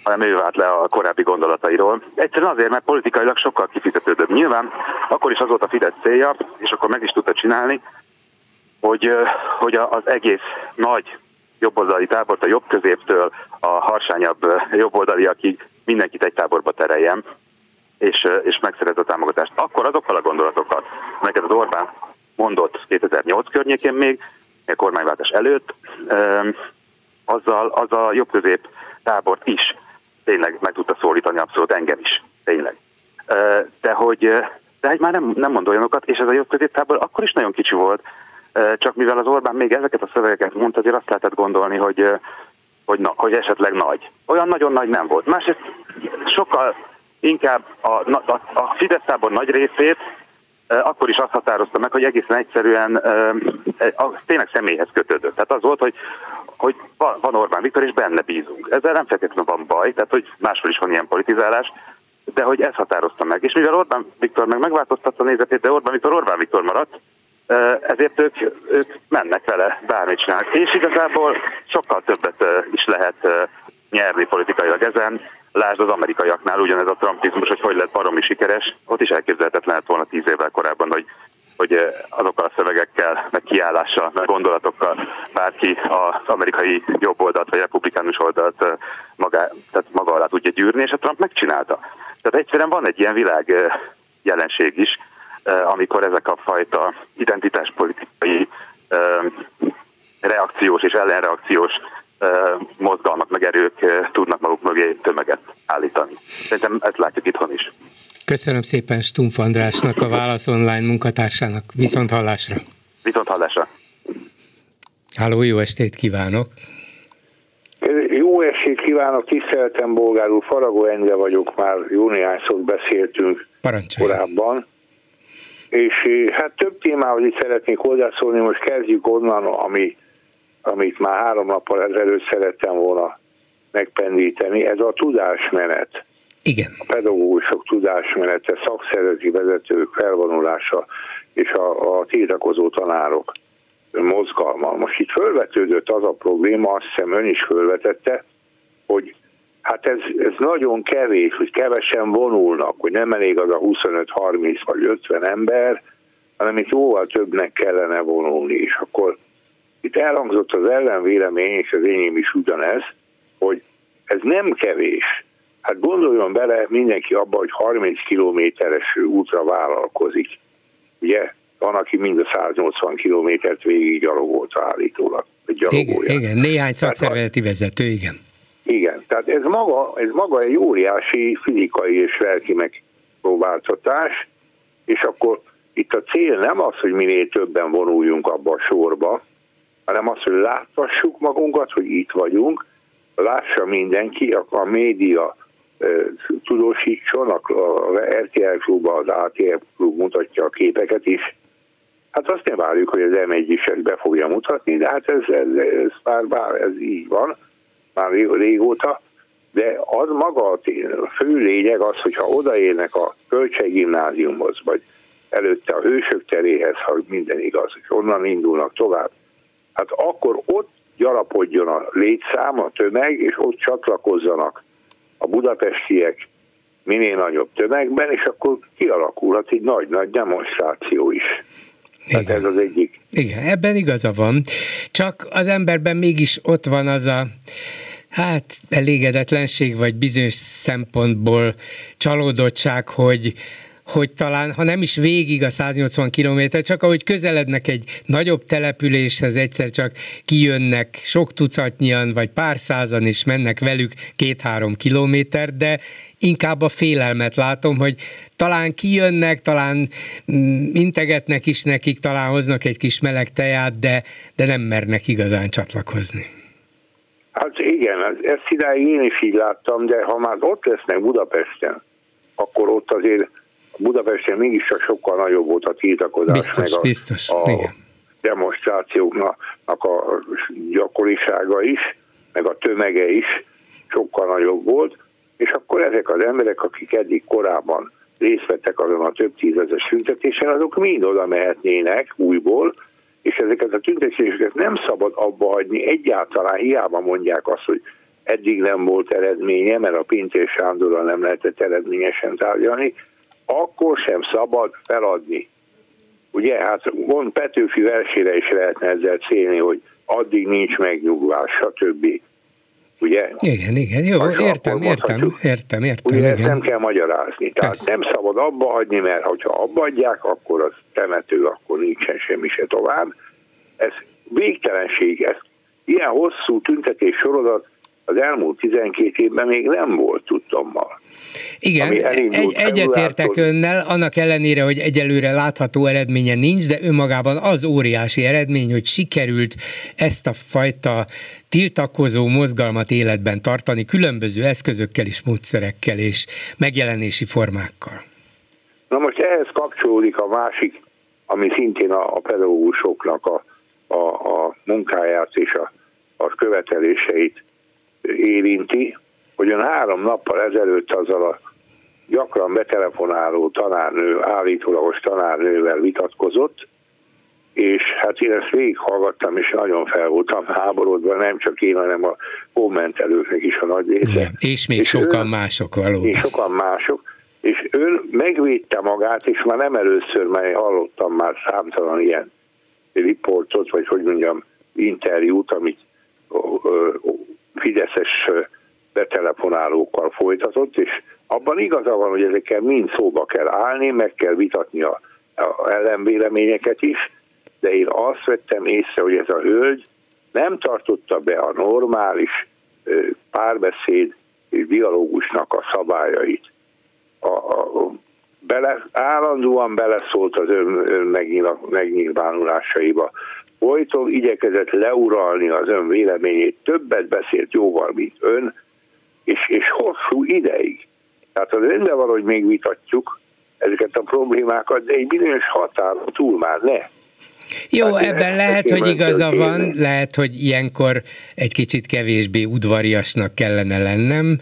Speaker 3: hanem ő vált le a korábbi gondolatairól. Egyszerűen azért, mert politikailag sokkal kifizetődőbb. Nyilván akkor is az volt a Fidesz célja, és akkor meg is tudta csinálni, hogy, hogy az egész nagy jobboldali tábort, a jobb középtől a harsányabb jobboldaliakig mindenkit egy táborba tereljen, és, és megszerez a támogatást. Akkor azokkal a gondolatokat, neked az Orbán mondott 2008 környékén még, a kormányváltás előtt, azzal az a jobb közép tábort is tényleg meg tudta szólítani abszolút engem is, tényleg. De hogy de egy már nem, nem mond olyanokat, és ez a jobb középtábor akkor is nagyon kicsi volt, csak mivel az Orbán még ezeket a szövegeket mondta, azért azt lehetett gondolni, hogy, hogy, na, hogy esetleg nagy. Olyan nagyon nagy nem volt. Másrészt sokkal inkább a, a, a Fidesz tábor nagy részét akkor is azt határozta meg, hogy egészen egyszerűen tényleg személyhez kötődött. Tehát az volt, hogy hogy van Orbán Viktor, és benne bízunk. Ezzel nem feltétlenül van baj, tehát hogy máshol is van ilyen politizálás, de hogy ez határozta meg. És mivel Orbán Viktor meg megváltoztatta a nézetét, de Orbán Viktor Orbán Viktor maradt, ezért ők, ők mennek vele, bármit csinálnak. És igazából sokkal többet is lehet nyerni politikailag ezen. Lásd az amerikaiaknál ugyanez a trumpizmus, hogy hogy lett baromi sikeres. Ott is elképzelhetetlen lett volna tíz évvel korábban, hogy hogy azokkal a szövegekkel, meg kiállással, meg gondolatokkal bárki az amerikai jobb oldalt vagy republikánus oldalt maga, tehát maga alá tudja gyűrni, és a Trump megcsinálta. Tehát egyszerűen van egy ilyen világ jelenség is, amikor ezek a fajta identitáspolitikai reakciós és ellenreakciós mozgalmak, meg erők tudnak maguk mögé tömeget állítani. Szerintem ezt látjuk itthon is.
Speaker 1: Köszönöm szépen Stumpf Andrásnak, a Válasz Online munkatársának. Viszont hallásra!
Speaker 3: Viszont hallásra!
Speaker 1: Háló, jó estét kívánok!
Speaker 4: Jó estét kívánok, tiszteltem Bolgár úr, Faragó Endre vagyok, már jó néhányszor beszéltünk
Speaker 1: Parancsolja.
Speaker 4: korábban. És hát több témával is szeretnék hozzászólni, most kezdjük onnan, ami, amit már három nappal ezelőtt szerettem volna megpendíteni, ez a tudásmenet.
Speaker 1: Igen.
Speaker 4: A pedagógusok tudásmenete, szakszervezeti vezetők felvonulása és a, a tiltakozó tanárok mozgalma. Most itt fölvetődött az a probléma, azt hiszem ön is fölvetette, hogy hát ez, ez nagyon kevés, hogy kevesen vonulnak, hogy nem elég az a 25-30 vagy 50 ember, hanem itt jóval többnek kellene vonulni, és akkor itt elhangzott az ellenvélemény, és az enyém is ugyanez, hogy ez nem kevés. Hát gondoljon bele mindenki abba, hogy 30 kilométeres útra vállalkozik. Ugye? Van, aki mind a 180 kilométert végig gyalogolt állítólag.
Speaker 1: Igen, igen, néhány szakszervezeti vezető, igen.
Speaker 4: Igen, tehát ez maga, ez maga egy óriási fizikai és lelki megpróbáltatás, és akkor itt a cél nem az, hogy minél többen vonuljunk abba a sorba, hanem az, hogy láthassuk magunkat, hogy itt vagyunk, lássa mindenki, a média tudósítson, a RTL klub, az ATL klub mutatja a képeket is. Hát azt nem várjuk, hogy az M1 is ezt be fogja mutatni, de hát ez, ez, ez már bár ez így van, már régóta, de az maga a fő lényeg az, hogyha odaérnek a költséggimnáziumhoz, vagy előtte a hősök teréhez, ha minden igaz, és onnan indulnak tovább, hát akkor ott gyarapodjon a létszám, a tömeg, és ott csatlakozzanak a budapestiek minél nagyobb tömegben, és akkor kialakulhat egy nagy-nagy demonstráció is. Igen. Tehát ez az egyik.
Speaker 1: Igen, ebben igaza van. Csak az emberben mégis ott van az a hát elégedetlenség, vagy bizonyos szempontból csalódottság, hogy hogy talán, ha nem is végig a 180 km, csak ahogy közelednek egy nagyobb településhez, egyszer csak kijönnek sok tucatnyian, vagy pár százan, és mennek velük két-három kilométer, de inkább a félelmet látom, hogy talán kijönnek, talán mm, integetnek is nekik, talán hoznak egy kis meleg teját, de, de nem mernek igazán csatlakozni.
Speaker 4: Hát igen, ezt idáig én is így láttam, de ha már ott lesznek Budapesten, akkor ott azért Budapesten mégiscsak sokkal nagyobb volt a tiltakozás,
Speaker 1: biztos, meg a, biztos, a igen.
Speaker 4: demonstrációknak a gyakorisága is, meg a tömege is sokkal nagyobb volt, és akkor ezek az emberek, akik eddig korábban részt vettek azon a több tízezer tüntetésen, azok mind oda mehetnének újból, és ezeket a tüntetéseket nem szabad abba hagyni, egyáltalán hiába mondják azt, hogy eddig nem volt eredménye, mert a Pintér Sándorral nem lehetett eredményesen tárgyalni, akkor sem szabad feladni. Ugye, hát mond Petőfi versére is lehetne ezzel célni, hogy addig nincs megnyugvás, stb. Ugye?
Speaker 1: Igen, igen, jó, Most értem, értem, értem, értem.
Speaker 4: Ugye igen. ezt nem kell magyarázni. Tehát Persze. nem szabad abba hagyni, mert ha abba adják, akkor az temető, akkor nincsen semmi se tovább. Ez végtelenség, ez ilyen hosszú tüntetés sorozat az elmúlt 12 évben még nem volt tudtommal.
Speaker 1: Igen, egy, egyetértek önnel, annak ellenére, hogy egyelőre látható eredménye nincs, de önmagában az óriási eredmény, hogy sikerült ezt a fajta tiltakozó mozgalmat életben tartani különböző eszközökkel és módszerekkel és megjelenési formákkal.
Speaker 4: Na most ehhez kapcsolódik a másik, ami szintén a, a pedagógusoknak a, a, a munkáját és a, a követeléseit érinti, hogy ön három nappal ezelőtt azzal a gyakran betelefonáló tanárnő, állítólagos tanárnővel vitatkozott, és hát én ezt végighallgattam, és nagyon fel voltam háborodva, nem csak én, hanem a kommentelőknek is a nagy része.
Speaker 1: és még és sokan ő, mások valóban.
Speaker 4: És sokan mások, és ön megvédte magát, és már nem először, mert hallottam már számtalan ilyen riportot, vagy hogy mondjam, interjút, amit Fideszes betelefonálókkal folytatott, és abban igaza van, hogy ezekkel mind szóba kell állni, meg kell vitatni a, a ellenvéleményeket is, de én azt vettem észre, hogy ez a hölgy nem tartotta be a normális párbeszéd és dialógusnak a szabályait. A, a, bele, állandóan beleszólt az ön, ön megnyilvánulásaiba. Folyton igyekezett leuralni az ön véleményét, többet beszélt jóval, mint ön, és, és hosszú ideig. Tehát az rendben van, hogy még vitatjuk ezeket a problémákat, de egy bizonyos határon túl már ne.
Speaker 1: Jó, hát, ebben lehet, hogy igaza van, lehet, hogy ilyenkor egy kicsit kevésbé udvariasnak kellene lennem,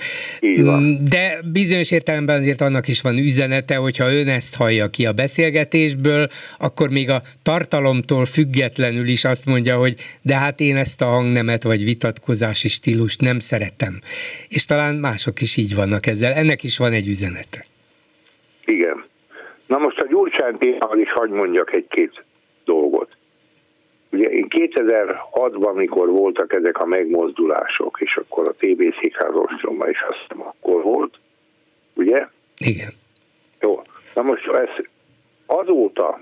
Speaker 1: mm, de bizonyos értelemben azért annak is van üzenete, hogyha ön ezt hallja ki a beszélgetésből, akkor még a tartalomtól függetlenül is azt mondja, hogy de hát én ezt a hangnemet vagy vitatkozási stílust nem szeretem. És talán mások is így vannak ezzel. Ennek is van egy üzenete.
Speaker 4: Igen. Na most a Gyurcsány témával is hagy mondjak egy-két dolgot. Ugye én 2006-ban, mikor voltak ezek a megmozdulások, és akkor a TB székház ostromban is azt hiszem akkor volt, ugye?
Speaker 1: Igen.
Speaker 4: Jó. Na most ez azóta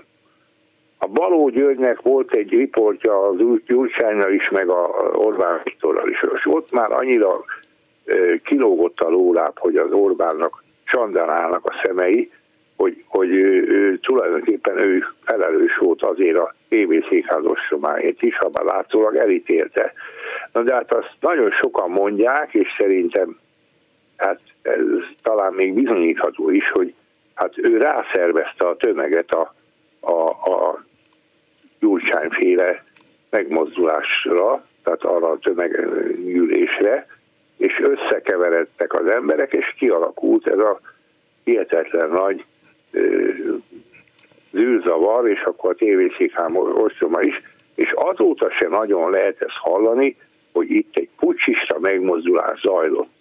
Speaker 4: a Baló Györgynek volt egy riportja az Gyurcsánynal is, meg a Orbán Viktorral is, és ott már annyira kilógott a lóláb, hogy az Orbánnak csandanálnak a szemei, hogy, hogy ő, ő, tulajdonképpen ő felelős volt azért a TV székház is, ha már látszólag elítélte. Na de hát azt nagyon sokan mondják, és szerintem hát ez talán még bizonyítható is, hogy hát ő rászervezte a tömeget a, a, a Gyurcsányféle megmozdulásra, tehát arra a tömeggyűlésre, és összekeveredtek az emberek, és kialakult ez a hihetetlen nagy zűrzavar, és akkor a tévészékhám ostroma is, és azóta se nagyon lehet ezt hallani, hogy itt egy pucsista megmozdulás zajlott.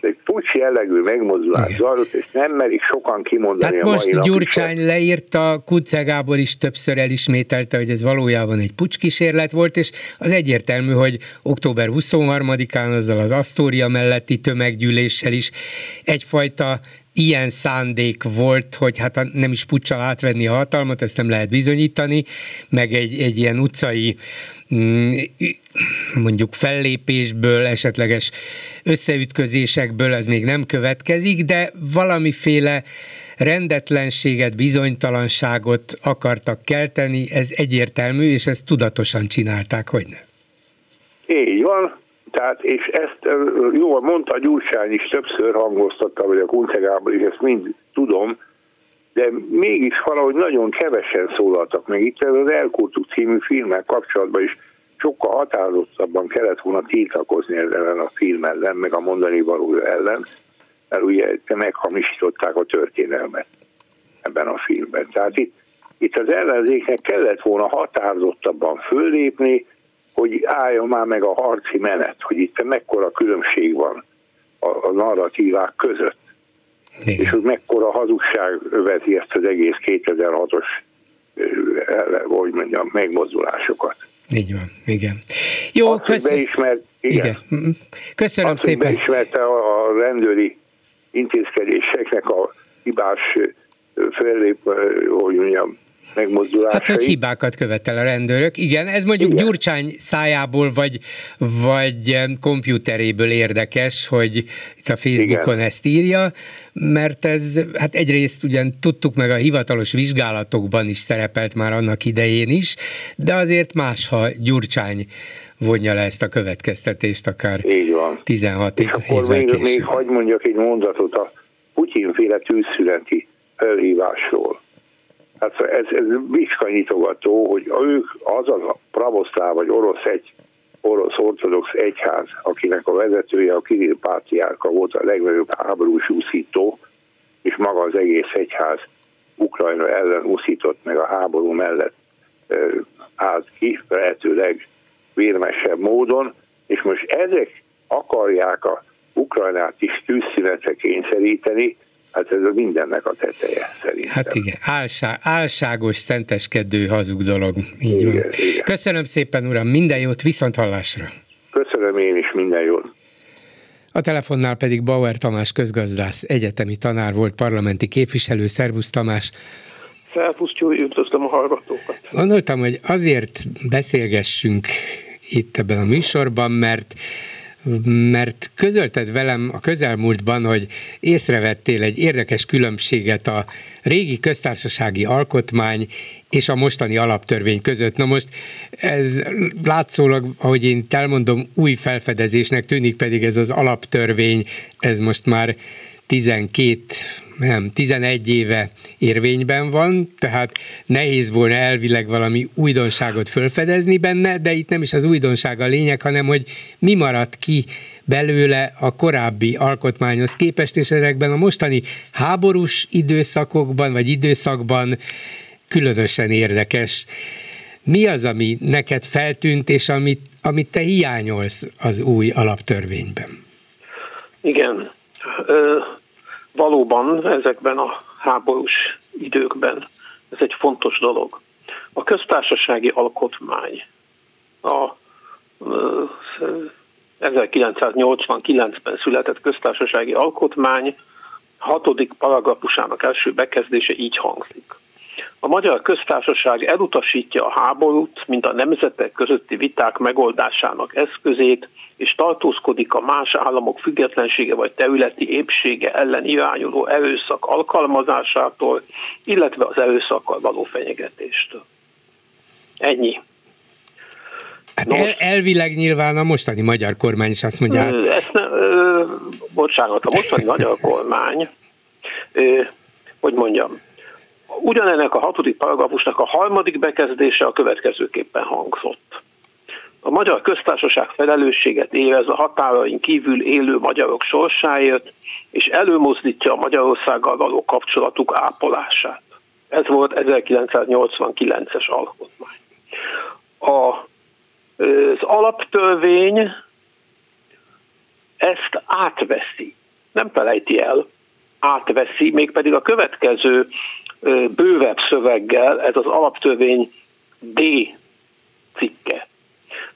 Speaker 4: Egy pucs jellegű megmozdulás Igen. zajlott, és nem merik sokan kimondani
Speaker 1: Tehát
Speaker 4: a
Speaker 1: most
Speaker 4: mai
Speaker 1: Gyurcsány is. leírta, Kuce Gábor is többször elismételte, hogy ez valójában egy pucskísérlet volt, és az egyértelmű, hogy október 23-án azzal az Asztória melletti tömeggyűléssel is egyfajta ilyen szándék volt, hogy hát nem is pucsal átvenni a hatalmat, ezt nem lehet bizonyítani, meg egy, egy ilyen utcai mm, mondjuk fellépésből, esetleges összeütközésekből ez még nem következik, de valamiféle rendetlenséget, bizonytalanságot akartak kelteni, ez egyértelmű, és ezt tudatosan csinálták, hogy nem.
Speaker 4: Így van, tehát, és ezt jól mondta Gyurcsány is, többször hangoztatta, vagy a Kunce Gábor is, ezt mind tudom, de mégis valahogy nagyon kevesen szólaltak meg. Itt ez az Elkurtuk című filmmel kapcsolatban is sokkal határozottabban kellett volna tiltakozni ellen a film ellen, meg a mondani való ellen, mert ugye meghamisították a történelmet ebben a filmben. Tehát itt, itt az ellenzéknek kellett volna határozottabban föllépni, hogy álljon már meg a harci menet, hogy itt mekkora különbség van a, a narratívák között. Igen. És hogy mekkora hazugság öveti ezt az egész 2006-os hogy mondjam, megmozdulásokat.
Speaker 1: Így van, igen. Jó,
Speaker 4: Azt, köszönöm. Beismert, igen.
Speaker 1: igen. Köszönöm Azt, szépen.
Speaker 4: beismerte a, a rendőri intézkedéseknek a hibás fellép, hogy mondjam, megmozdulásai.
Speaker 1: Hát, hogy hibákat követel a rendőrök. Igen, ez mondjuk Igen. Gyurcsány szájából, vagy, vagy kompjúteréből érdekes, hogy itt a Facebookon Igen. ezt írja, mert ez, hát egyrészt ugyan tudtuk meg a hivatalos vizsgálatokban is szerepelt már annak idején is, de azért más, ha Gyurcsány vonja le ezt a következtetést akár Így van. 16 És akkor
Speaker 4: még, később. még hagyd mondjak egy mondatot a Putyinféle tűzszületi felhívásról. Hát ez, ez nyitogató, hogy ők az a pravoszláv vagy orosz egy orosz ortodox egyház, akinek a vezetője a Kirill Pátriárka volt a legnagyobb háborús úszító, és maga az egész egyház Ukrajna ellen úszított meg a háború mellett állt ki, lehetőleg vérmesebb módon, és most ezek akarják a Ukrajnát is tűzszünetre kényszeríteni, Hát ez a mindennek a teteje szerintem.
Speaker 1: Hát igen, álsá, álságos, szenteskedő, hazug dolog. Így igen, van. Igen. Köszönöm szépen, uram, minden jót, viszont hallásra.
Speaker 4: Köszönöm én is, minden jót.
Speaker 1: A telefonnál pedig Bauer Tamás közgazdász, egyetemi tanár volt, parlamenti képviselő. Szervusz Tamás!
Speaker 5: Szervusz Gyuri, üdvözlöm a hallgatókat!
Speaker 1: Gondoltam, hogy azért beszélgessünk itt ebben a műsorban, mert mert közölted velem a közelmúltban, hogy észrevettél egy érdekes különbséget a régi köztársasági alkotmány és a mostani alaptörvény között. Na most ez látszólag, ahogy én elmondom, új felfedezésnek tűnik, pedig ez az alaptörvény, ez most már 12 nem, 11 éve érvényben van, tehát nehéz volna elvileg valami újdonságot fölfedezni benne, de itt nem is az újdonság a lényeg, hanem hogy mi maradt ki belőle a korábbi alkotmányhoz képest, és ezekben a mostani háborús időszakokban, vagy időszakban különösen érdekes. Mi az, ami neked feltűnt, és amit, amit te hiányolsz az új alaptörvényben?
Speaker 5: Igen, valóban ezekben a háborús időkben ez egy fontos dolog. A köztársasági alkotmány a 1989-ben született köztársasági alkotmány hatodik paragrafusának első bekezdése így hangzik. A magyar köztársaság elutasítja a háborút, mint a nemzetek közötti viták megoldásának eszközét, és tartózkodik a más államok függetlensége vagy területi épsége ellen irányuló erőszak alkalmazásától, illetve az erőszakkal való fenyegetéstől. Ennyi.
Speaker 1: Hát el, elvileg nyilván a mostani magyar kormány is azt mondja. Hát...
Speaker 5: Ezt ne, ö, bocsánat, a mostani magyar kormány, ö, hogy mondjam, ugyanennek a hatodik paragrafusnak a harmadik bekezdése a következőképpen hangzott. A magyar köztársaság felelősséget érez a határain kívül élő magyarok sorsáért, és előmozdítja a Magyarországgal való kapcsolatuk ápolását. Ez volt 1989-es alkotmány. A, az alaptörvény ezt átveszi, nem felejti el, átveszi, mégpedig a következő bővebb szöveggel, ez az alaptörvény D cikke.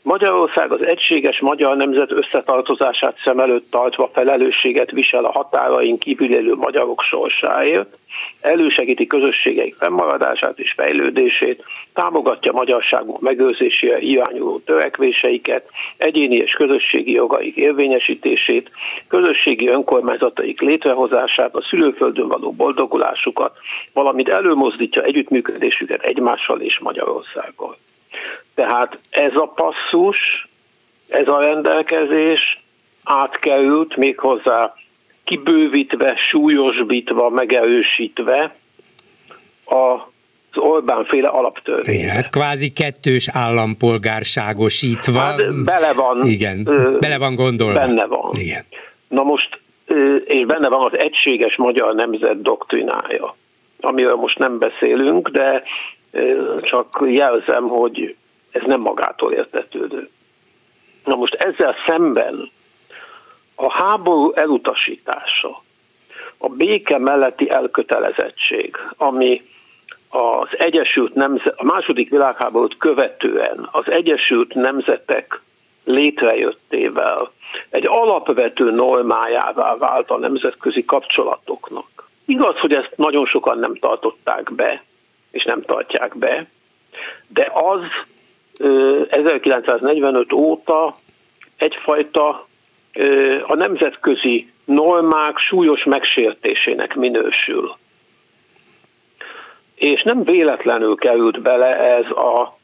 Speaker 5: Magyarország az egységes magyar nemzet összetartozását szem előtt tartva felelősséget visel a határain kívül élő magyarok sorsáért, elősegíti közösségeik fennmaradását és fejlődését, támogatja magyarságuk megőrzésére irányuló törekvéseiket, egyéni és közösségi jogaik érvényesítését, közösségi önkormányzataik létrehozását, a szülőföldön való boldogulásukat, valamint előmozdítja együttműködésüket egymással és Magyarországgal. Tehát ez a passzus, ez a rendelkezés átkerült méghozzá kibővítve, súlyosbítva, megerősítve a az Orbán féle alaptörvény.
Speaker 1: Igen, hát kvázi kettős állampolgárságosítva. Hát
Speaker 5: bele van.
Speaker 1: Igen, ö, bele van gondolva.
Speaker 5: Benne van.
Speaker 1: Igen.
Speaker 5: Na most, és benne van az egységes magyar nemzet doktrinája, amiről most nem beszélünk, de csak jelzem, hogy ez nem magától értetődő. Na most ezzel szemben a háború elutasítása, a béke melletti elkötelezettség, ami az Egyesült Nemzet, a második világháborút követően az Egyesült Nemzetek létrejöttével egy alapvető normájává vált a nemzetközi kapcsolatoknak. Igaz, hogy ezt nagyon sokan nem tartották be, és nem tartják be, de az 1945 óta egyfajta a nemzetközi normák súlyos megsértésének minősül. És nem véletlenül került bele ez a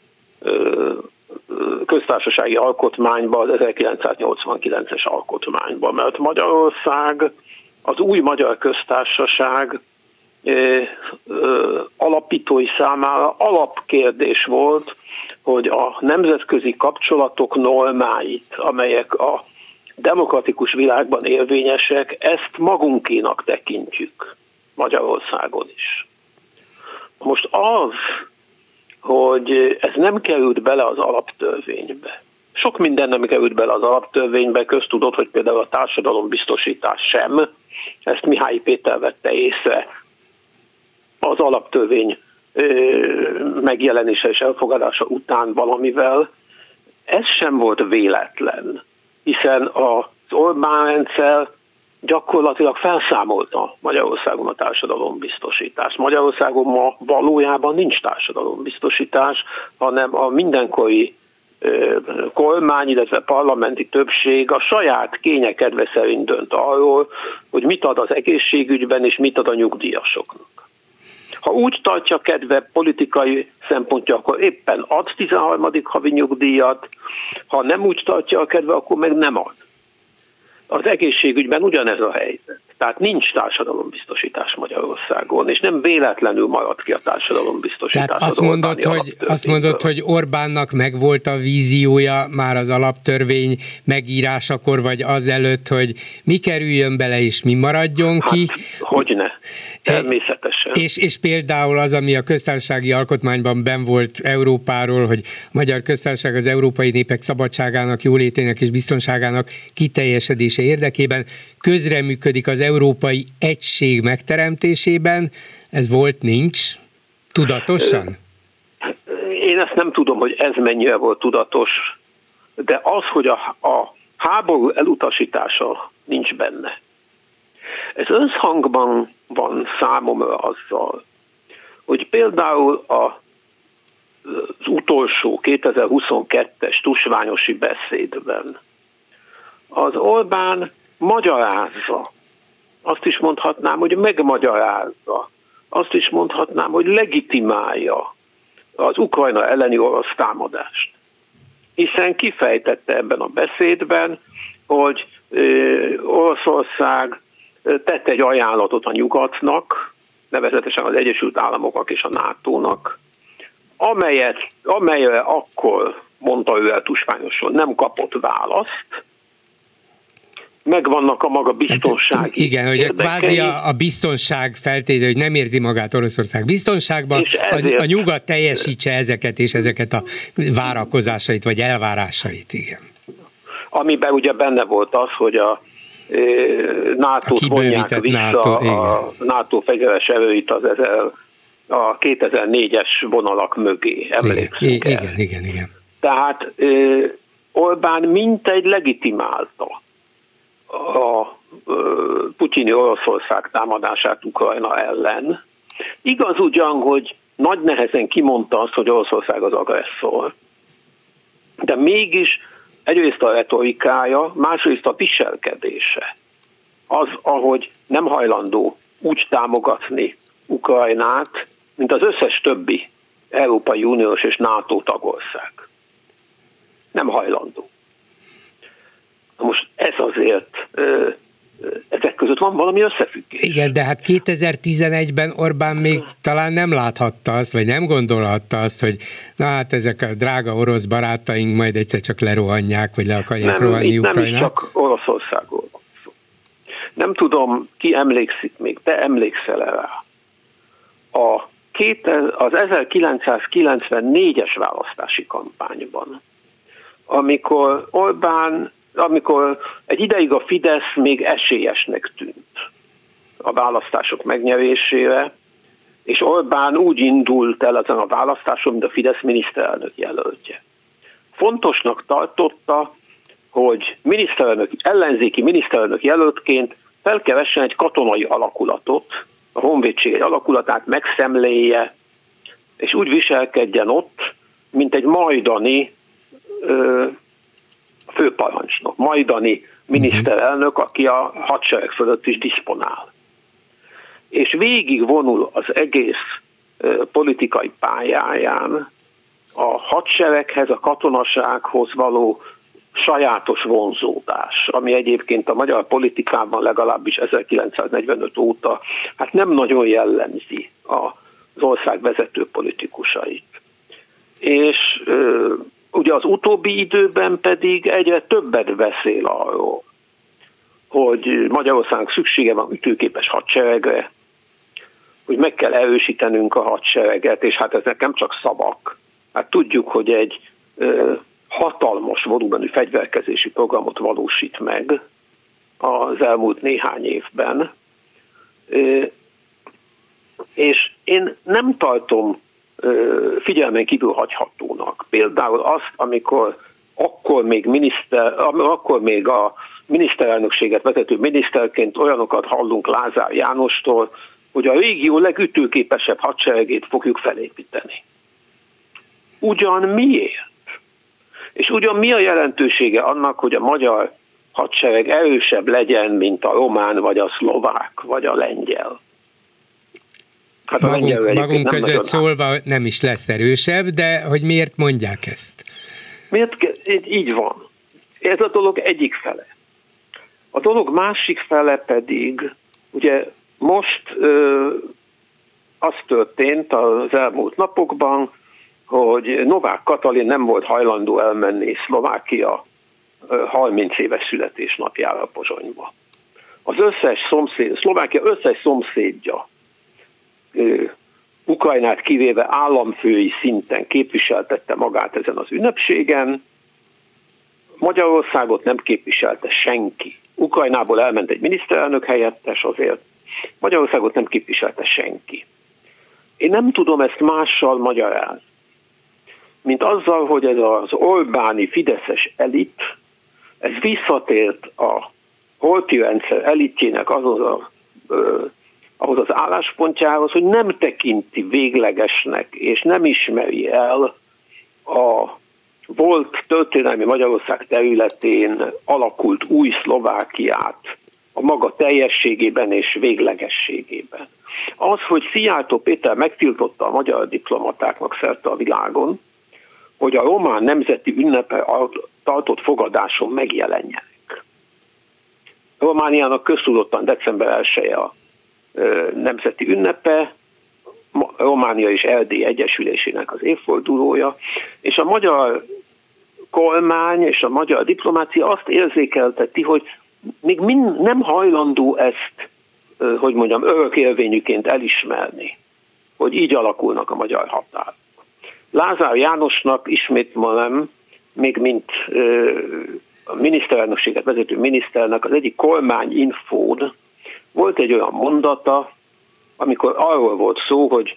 Speaker 5: köztársasági alkotmányba, az 1989-es alkotmányba, mert Magyarország, az új magyar köztársaság alapítói számára alapkérdés volt, hogy a nemzetközi kapcsolatok normáit, amelyek a demokratikus világban érvényesek, ezt magunkénak tekintjük Magyarországon is. Most az, hogy ez nem került bele az alaptörvénybe, Sok minden nem került bele az alaptörvénybe, köztudott, hogy például a társadalombiztosítás sem, ezt Mihály Péter vette észre az alaptörvény megjelenése és elfogadása után valamivel, ez sem volt véletlen, hiszen az Orbán rendszer gyakorlatilag felszámolta Magyarországon a társadalombiztosítást. Magyarországon ma valójában nincs társadalombiztosítás, hanem a mindenkori kormány, illetve parlamenti többség a saját kényekedve szerint dönt arról, hogy mit ad az egészségügyben és mit ad a nyugdíjasoknak. Ha úgy tartja kedve politikai szempontja, akkor éppen ad 13. havi nyugdíjat, ha nem úgy tartja a kedve, akkor meg nem ad. Az egészségügyben ugyanez a helyzet. Tehát nincs társadalombiztosítás Magyarországon, és nem véletlenül maradt ki a társadalombiztosítás.
Speaker 1: Tehát azt mondod, hogy, azt mondod, hogy Orbánnak megvolt a víziója már az alaptörvény megírásakor, vagy azelőtt, hogy mi kerüljön bele, és mi maradjon ki. Hát,
Speaker 5: hogy ne. Természetesen.
Speaker 1: És, és például az, ami a köztársasági alkotmányban ben volt Európáról, hogy a Magyar Köztársaság az európai népek szabadságának, jólétének és biztonságának kiteljesedése érdekében közreműködik az európai egység megteremtésében. Ez volt, nincs? Tudatosan?
Speaker 5: Én ezt nem tudom, hogy ez mennyire volt tudatos, de az, hogy a, a háború elutasítása nincs benne. Ez összhangban van számomra azzal, hogy például a, az utolsó 2022-es tusványosi beszédben az Orbán magyarázza, azt is mondhatnám, hogy megmagyarázza, azt is mondhatnám, hogy legitimálja az Ukrajna elleni orosz támadást. Hiszen kifejtette ebben a beszédben, hogy Oroszország tett egy ajánlatot a nyugatnak, nevezetesen az Egyesült Államoknak és a NATO-nak, amelyet, amelyre akkor mondta ő el tusványosan, nem kapott választ, megvannak a maga biztonság. Hát,
Speaker 1: igen, hogy kvázi a, a biztonság feltétele, hogy nem érzi magát Oroszország biztonságban, ezért, a, a nyugat teljesítse ezeket és ezeket a várakozásait, vagy elvárásait, igen.
Speaker 5: Amiben ugye benne volt az, hogy a NATO-t vonják vissza NATO, a NATO fegyveres erőit az ezer, a 2004-es vonalak mögé.
Speaker 1: Igen, igen, igen, igen.
Speaker 5: Tehát Orbán mintegy legitimálta a putyini Oroszország támadását Ukrajna ellen. Igaz ugyan, hogy nagy nehezen kimondta azt, hogy Oroszország az agresszor, de mégis egyrészt a retorikája, másrészt a viselkedése, az, ahogy nem hajlandó úgy támogatni Ukrajnát, mint az összes többi Európai Uniós és NATO tagország. Nem hajlandó. Most ez azért ezek között van valami összefüggés.
Speaker 1: Igen, de hát 2011-ben Orbán még talán nem láthatta azt, vagy nem gondolhatta azt, hogy na hát ezek a drága orosz barátaink majd egyszer csak lerohanják, vagy le akarják nem, rohanni Ukrajnát. Nem
Speaker 5: is csak Oroszországról van szó. Nem tudom, ki emlékszik még, te emlékszel -e rá. A az 1994-es választási kampányban, amikor Orbán amikor egy ideig a Fidesz még esélyesnek tűnt a választások megnyerésére, és Orbán úgy indult el ezen a választáson, mint a Fidesz miniszterelnök jelöltje. Fontosnak tartotta, hogy miniszterelnök, ellenzéki miniszterelnök jelöltként felkevessen egy katonai alakulatot, a honvédség alakulatát megszemléje, és úgy viselkedjen ott, mint egy majdani ö, főparancsnok, majdani miniszterelnök, aki a hadsereg fölött is diszponál. És végig vonul az egész politikai pályáján a hadsereghez, a katonasághoz való sajátos vonzódás, ami egyébként a magyar politikában legalábbis 1945 óta hát nem nagyon jellemzi az ország vezető politikusait. És Ugye az utóbbi időben pedig egyre többet beszél arról, hogy Magyarországnak szüksége van ütőképes hadseregre, hogy meg kell erősítenünk a hadsereget, és hát ezek nem csak szavak. Hát tudjuk, hogy egy ö, hatalmas volumenű fegyverkezési programot valósít meg az elmúlt néhány évben, és én nem tartom figyelmen kívül hagyhatónak. Például azt, amikor akkor még, miniszter, akkor még a miniszterelnökséget vezető miniszterként olyanokat hallunk Lázár Jánostól, hogy a régió legütőképesebb hadseregét fogjuk felépíteni. Ugyan miért? És ugyan mi a jelentősége annak, hogy a magyar hadsereg erősebb legyen, mint a román, vagy a szlovák, vagy a lengyel?
Speaker 1: Hát a magunk, magunk között szólva nem is lesz erősebb, de hogy miért mondják ezt?
Speaker 5: Miért? Így van. Ez a dolog egyik fele. A dolog másik fele pedig, ugye most ö, az történt az elmúlt napokban, hogy Novák Katalin nem volt hajlandó elmenni Szlovákia 30 éves születésnapjára Pozsonyba. Az összes szomszéd, Szlovákia összes szomszédja, Ukrajnát kivéve államfői szinten képviseltette magát ezen az ünnepségen, Magyarországot nem képviselte senki. Ukrajnából elment egy miniszterelnök helyettes azért, Magyarországot nem képviselte senki. Én nem tudom ezt mással magyarázni, mint azzal, hogy ez az Orbáni Fideszes elit, ez visszatért a holti rendszer elitjének azon a, ahhoz az álláspontjához, hogy nem tekinti véglegesnek, és nem ismeri el a volt történelmi Magyarország területén alakult új Szlovákiát a maga teljességében és véglegességében. Az, hogy Szijjártó Péter megtiltotta a magyar diplomatáknak szerte a világon, hogy a román nemzeti ünnepe tartott fogadáson megjelenjenek. Romániának köztudottan december 1 a nemzeti ünnepe, Románia és Erdély Egyesülésének az évfordulója, és a magyar kormány és a magyar diplomácia azt érzékelteti, hogy még mind nem hajlandó ezt, hogy mondjam, örökélvényűként elismerni, hogy így alakulnak a magyar határok. Lázár Jánosnak ismét mondom, még mint a miniszterelnökséget vezető miniszternek az egyik kormány infód volt egy olyan mondata, amikor arról volt szó, hogy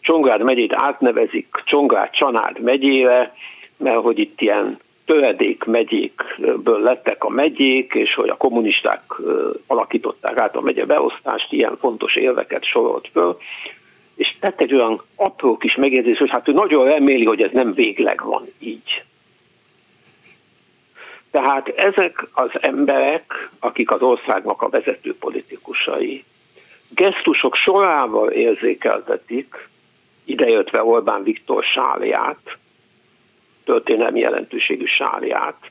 Speaker 5: Csongrád megyét átnevezik Csongrád Csanád megyére, mert hogy itt ilyen töredék megyékből lettek a megyék, és hogy a kommunisták alakították át a megye beosztást, ilyen fontos érveket sorolt föl, és tett egy olyan apró kis megjegyzés, hogy hát ő nagyon reméli, hogy ez nem végleg van így. Tehát ezek az emberek, akik az országnak a vezető politikusai, gesztusok sorával érzékeltetik, idejöttve Orbán Viktor sálját, történelmi jelentőségű sálját,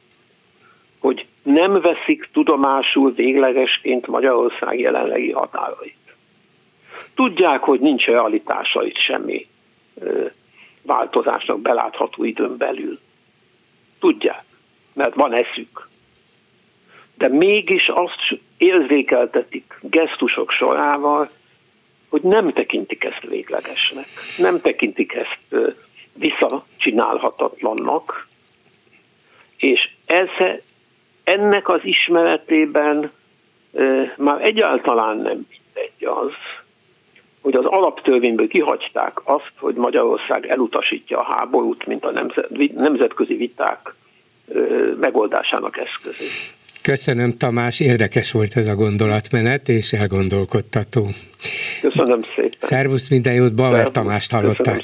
Speaker 5: hogy nem veszik tudomásul véglegesként Magyarország jelenlegi határait. Tudják, hogy nincs realitása itt semmi változásnak belátható időn belül. Tudják, mert van eszük. De mégis azt érzékeltetik gesztusok sorával, hogy nem tekintik ezt véglegesnek, nem tekintik ezt visszacsinálhatatlannak, és ez, ennek az ismeretében már egyáltalán nem mindegy az, hogy az alaptörvényből kihagyták azt, hogy Magyarország elutasítja a háborút, mint a nemzet, nemzetközi viták megoldásának eszközét.
Speaker 1: Köszönöm Tamás, érdekes volt ez a gondolatmenet, és elgondolkodtató.
Speaker 5: Köszönöm szépen.
Speaker 1: Szervusz, minden jót, Bauer Tamást hallották.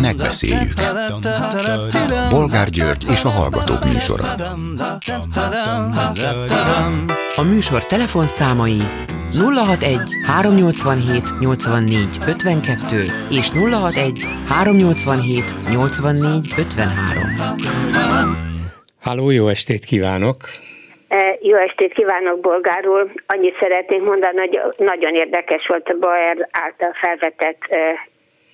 Speaker 6: Megbeszéljük. Bolgár György és a Hallgatók műsora.
Speaker 7: A műsor telefonszámai 061 387 84 52 és 061 387 84 53.
Speaker 1: Háló, jó estét kívánok!
Speaker 8: E, jó estét kívánok, Bolgár úr! Annyit szeretnék mondani, hogy nagyon érdekes volt a Baer által felvetett e,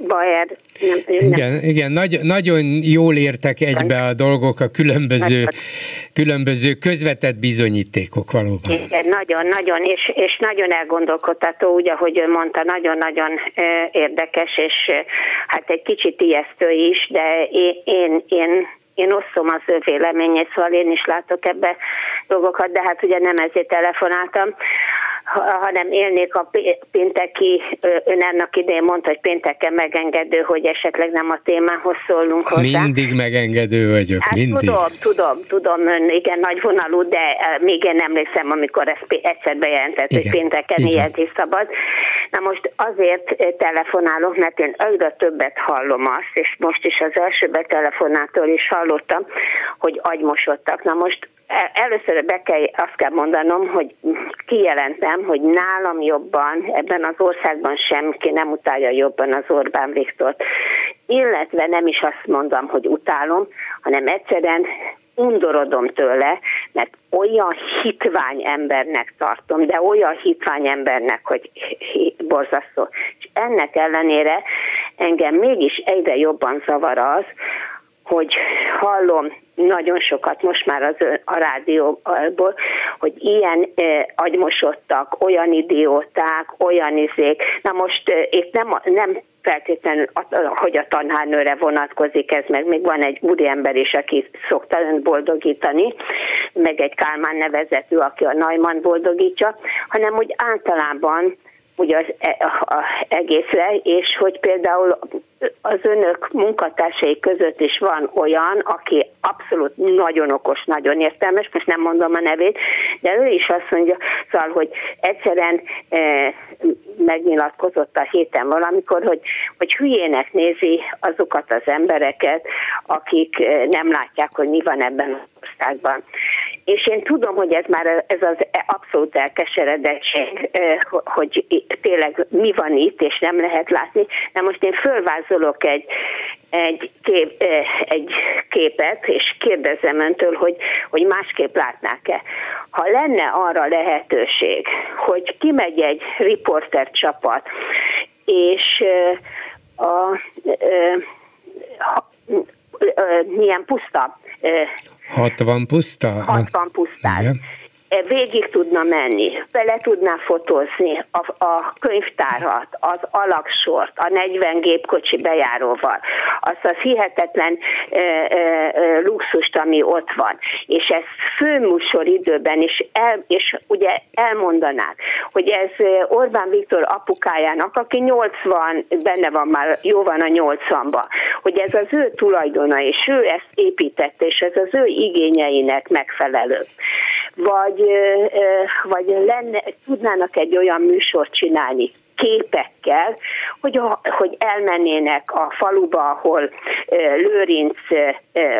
Speaker 8: Bayer. Nem,
Speaker 1: igen, nem. igen nagy, nagyon jól értek egybe a dolgok, a különböző, különböző közvetett bizonyítékok valóban.
Speaker 8: Igen, nagyon, nagyon, és, és nagyon elgondolkodtató, úgy, ahogy ön mondta, nagyon-nagyon érdekes, és hát egy kicsit ijesztő is, de én, én, én én osztom az ő véleményét, szóval én is látok ebbe dolgokat, de hát ugye nem ezért telefonáltam, hanem élnék a pénteki, ön ennek idején mondta, hogy pénteken megengedő, hogy esetleg nem a témához szólunk hozzá.
Speaker 1: Mindig megengedő vagyok,
Speaker 8: hát
Speaker 1: mindig.
Speaker 8: Tudom, tudom, tudom, ön igen nagy vonalú, de még én emlékszem, amikor ezt egyszer bejelentett, igen, hogy pénteken ilyen is szabad. Na most azért telefonálok, mert én egyre többet hallom azt, és most is az első betelefonától is hallottam, hogy agymosodtak. Na most Először be kell, azt kell mondanom, hogy kijelentem, hogy nálam jobban, ebben az országban semki nem utálja jobban az Orbán Viktort. Illetve nem is azt mondom, hogy utálom, hanem egyszerűen undorodom tőle, mert olyan hitvány embernek tartom, de olyan hitvány embernek, hogy borzasztó. És ennek ellenére engem mégis egyre jobban zavar az, hogy hallom nagyon sokat most már az, a rádióból, hogy ilyen eh, agymosodtak, olyan idióták, olyan izék. Na most eh, itt nem, nem feltétlenül, hogy a tanárnőre vonatkozik ez, meg még van egy úriember is, aki szokta önt boldogítani, meg egy Kálmán nevezetű, aki a Najman boldogítja, hanem úgy általában ugye az e, egészre, és hogy például az önök munkatársai között is van olyan, aki abszolút nagyon okos, nagyon értelmes, most nem mondom a nevét, de ő is azt mondja, szóval, hogy egyszerűen e, megnyilatkozott a héten valamikor, hogy, hogy hülyének nézi azokat az embereket, akik e, nem látják, hogy mi van ebben az országban. És én tudom, hogy ez már ez az abszolút elkeseredettség, e, hogy tényleg mi van itt, és nem lehet látni. Na most én fölvázolok egy, egy, kép, egy képet, és kérdezem öntől, hogy, hogy másképp látnák-e. Ha lenne arra lehetőség, hogy kimegy egy riporter csapat, és a, a, a, a milyen puszta
Speaker 1: 60 puszta?
Speaker 8: 60 pusztát. Igen végig tudna menni, bele tudná fotózni a, a könyvtárat, az alaksort, a 40 gépkocsi bejáróval, azt az hihetetlen e, e, luxust, ami ott van. És ez főműsor időben is, el, és ugye elmondanák, hogy ez Orbán Viktor apukájának, aki 80, benne van már, jó van a 80-ba, hogy ez az ő tulajdona, és ő ezt építette, és ez az ő igényeinek megfelelő vagy, vagy lenne, tudnának egy olyan műsort csinálni, képekkel, hogy, hogy elmennének a faluba, ahol Lőrinc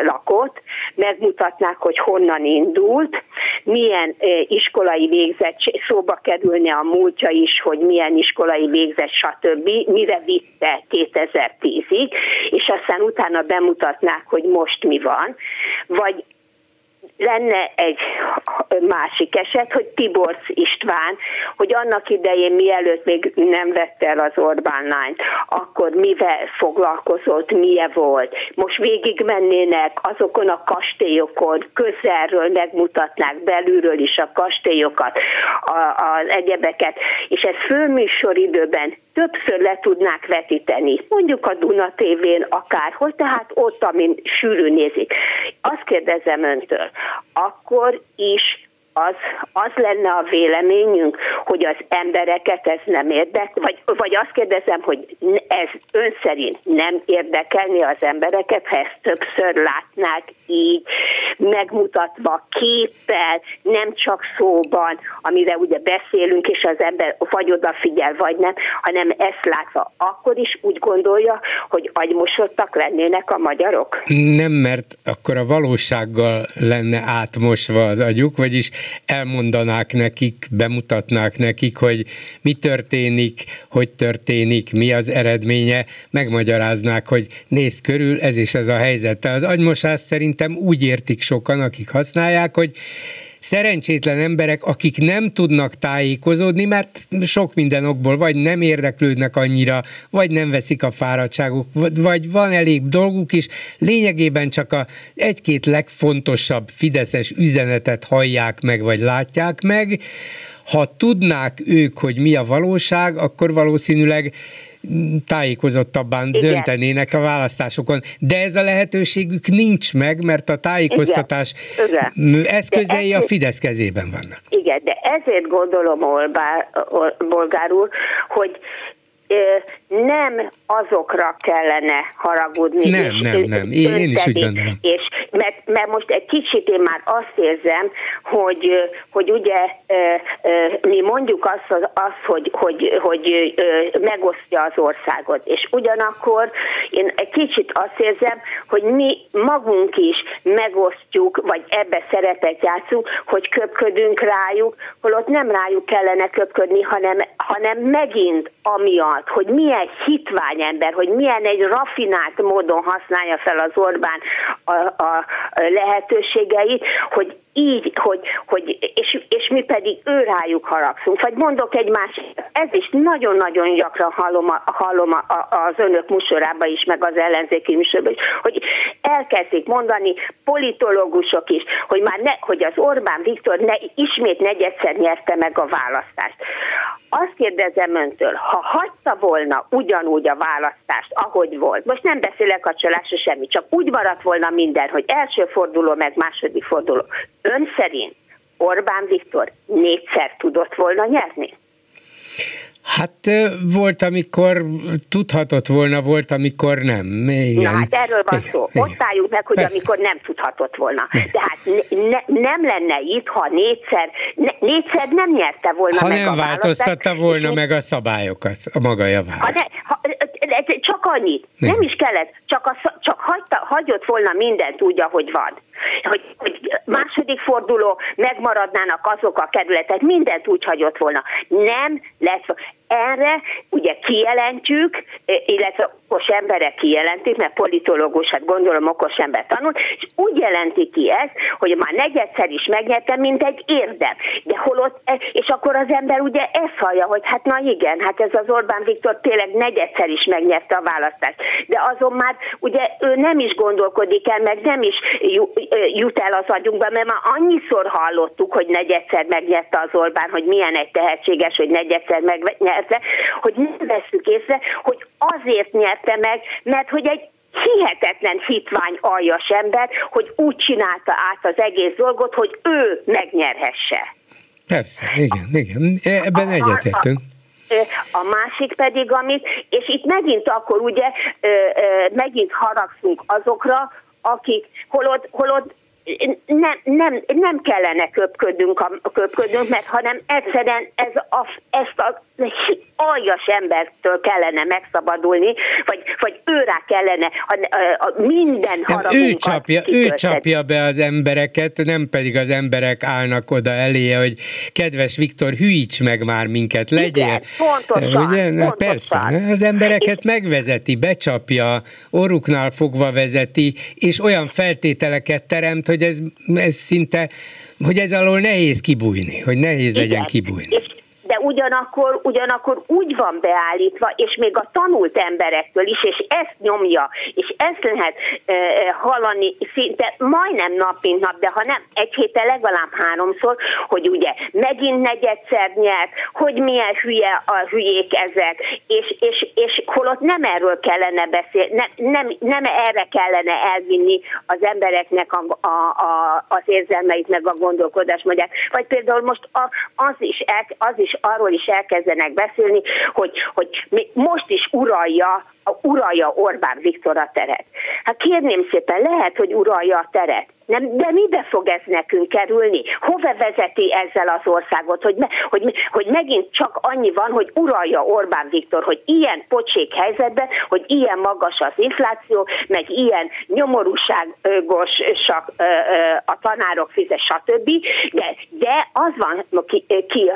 Speaker 8: lakott, megmutatnák, hogy honnan indult, milyen iskolai végzettség, szóba kerülne a múltja is, hogy milyen iskolai végzett, stb., mire vitte 2010-ig, és aztán utána bemutatnák, hogy most mi van, vagy lenne egy másik eset, hogy Tiborc István, hogy annak idején mielőtt még nem vette el az Orbán lányt, akkor mivel foglalkozott, milyen volt. Most végig mennének azokon a kastélyokon, közelről megmutatnák belülről is a kastélyokat, az egyebeket, és ez főműsoridőben többször le tudnák vetíteni, mondjuk a Duna TV-n akárhol, tehát ott, amin sűrű nézik. Azt kérdezem öntől, akkor is az, az lenne a véleményünk, hogy az embereket ez nem érdekel, vagy, vagy azt kérdezem, hogy ez ön szerint nem érdekelni az embereket, ha ezt többször látnák így, megmutatva képpel, nem csak szóban, amire ugye beszélünk, és az ember vagy odafigyel, vagy nem, hanem ezt látva, akkor is úgy gondolja, hogy agymosodtak lennének a magyarok?
Speaker 1: Nem, mert akkor a valósággal lenne átmosva az agyuk, vagyis elmondanák nekik, bemutatnák nekik, hogy mi történik, hogy történik, mi az eredménye, megmagyaráznák, hogy néz körül, ez is ez a helyzet. Az agymosás szerintem úgy értik sokan, akik használják, hogy szerencsétlen emberek, akik nem tudnak tájékozódni, mert sok minden okból vagy nem érdeklődnek annyira, vagy nem veszik a fáradtságuk, vagy van elég dolguk is, lényegében csak a egy-két legfontosabb fideszes üzenetet hallják meg, vagy látják meg. Ha tudnák ők, hogy mi a valóság, akkor valószínűleg tájékozottabban Igen. döntenének a választásokon. De ez a lehetőségük nincs meg, mert a tájékoztatás Igen. eszközei ezért, a Fidesz kezében vannak.
Speaker 8: Igen, de ezért gondolom, Olbár, Bolgár úr, hogy nem azokra kellene haragudni.
Speaker 1: Nem, és nem, nem. Én, én is úgy gondolom.
Speaker 8: És, mert, mert most egy kicsit én már azt érzem, hogy, hogy ugye mi mondjuk azt, azt hogy, hogy, hogy megosztja az országot, és ugyanakkor én egy kicsit azt érzem, hogy mi magunk is megosztjuk, vagy ebbe szerepet játszunk, hogy köpködünk rájuk, holott nem rájuk kellene köpködni, hanem, hanem megint amiatt, hogy milyen hitvány ember, hogy milyen egy rafinált módon használja fel az Orbán a, a lehetőségeit, hogy így, hogy, hogy és, és mi pedig ő rájuk haragszunk. Vagy mondok egy másik, ez is nagyon-nagyon gyakran hallom, a, hallom a, a, az önök musorában is, meg az ellenzéki műsorban is, hogy elkezdik mondani politológusok is, hogy már ne, hogy az Orbán Viktor ne, ismét negyedszer nyerte meg a választást. Azt kérdezem öntől, ha hagyta volna ugyanúgy a választást, ahogy volt, most nem beszélek a csalásra semmi, csak úgy maradt volna minden, hogy első forduló, meg második forduló. Ön szerint Orbán Viktor négyszer tudott volna nyerni?
Speaker 1: Hát volt, amikor tudhatott volna, volt, amikor nem. Igen.
Speaker 8: Na hát erről van szó. Osztáljuk meg, hogy Persze. amikor nem tudhatott volna. Tehát ne, nem lenne itt, ha négyszer, ne, négyszer nem nyerte volna
Speaker 1: ha
Speaker 8: meg
Speaker 1: nem
Speaker 8: a
Speaker 1: változtatta volna meg a szabályokat a maga javára. Ha ne, ha,
Speaker 8: csak annyit. Nem, nem is kellett, csak, a, csak hagyta, hagyott volna mindent úgy, ahogy van. Hogy, hogy második forduló megmaradnának azok a kerületek, mindent úgy hagyott volna. Nem lesz. Erre ugye kijelentjük, illetve okos emberek kijelentik, mert politológus, hát gondolom okos ember tanul, és úgy jelenti ki ezt, hogy már negyedszer is megnyertem, mint egy érdem. De holott, e, és akkor az ember ugye ezt hallja, hogy hát na igen, hát ez az Orbán Viktor tényleg negyedszer is megnyerte a választást. De azon már ugye ő nem is gondolkodik el, meg nem is jut el az agyunkba, mert már annyiszor hallottuk, hogy negyedszer megnyerte az Orbán, hogy milyen egy tehetséges, hogy negyedszer megnyerte, hogy nem veszük észre, hogy azért nyerte meg, mert hogy egy hihetetlen hitvány aljas ember, hogy úgy csinálta át az egész dolgot, hogy ő megnyerhesse.
Speaker 1: Persze, igen, igen. Ebben egyetértünk.
Speaker 8: A másik pedig, amit, és itt megint akkor ugye megint haragszunk azokra, akik holott, holott nem, nem, nem kellene köpködnünk, köpködnünk, mert hanem egyszerűen ez a, ezt a aljas embertől kellene megszabadulni, vagy, vagy őrá kellene a, a, a minden nem,
Speaker 1: ő csapja, ő csapja be az embereket, nem pedig az emberek állnak oda eléje, hogy kedves Viktor, hűíts meg már minket, legyél. Igen,
Speaker 8: pontosan, Ugye?
Speaker 1: pontosan. Persze, az embereket és... megvezeti, becsapja, orruknál fogva vezeti, és olyan feltételeket teremt, hogy ez, ez szinte, hogy ez alól nehéz kibújni, hogy nehéz Igen. legyen kibújni. És
Speaker 8: de ugyanakkor, ugyanakkor úgy van beállítva, és még a tanult emberektől is, és ezt nyomja, és ezt lehet e, hallani szinte majdnem nap mint nap, de ha nem egy héten legalább háromszor, hogy ugye megint negyedszer nyert, hogy milyen hülye a hülyék ezek, és, és, és holott nem erről kellene beszélni, nem, nem, nem erre kellene elvinni az embereknek a, a, a, az érzelmeit, meg a gondolkodásmódját. Vagy például most a, az, is el, az is arról is elkezdenek beszélni, hogy, hogy most is uralja uralja Orbán Viktor a teret. Hát kérném szépen, lehet, hogy uralja a teret, nem, de mibe fog ez nekünk kerülni? Hova vezeti ezzel az országot? Hogy, me, hogy, hogy megint csak annyi van, hogy uralja Orbán Viktor, hogy ilyen pocsék helyzetben, hogy ilyen magas az infláció, meg ilyen nyomorúságos a tanárok fizet, stb. De, de az, van, ki, ki,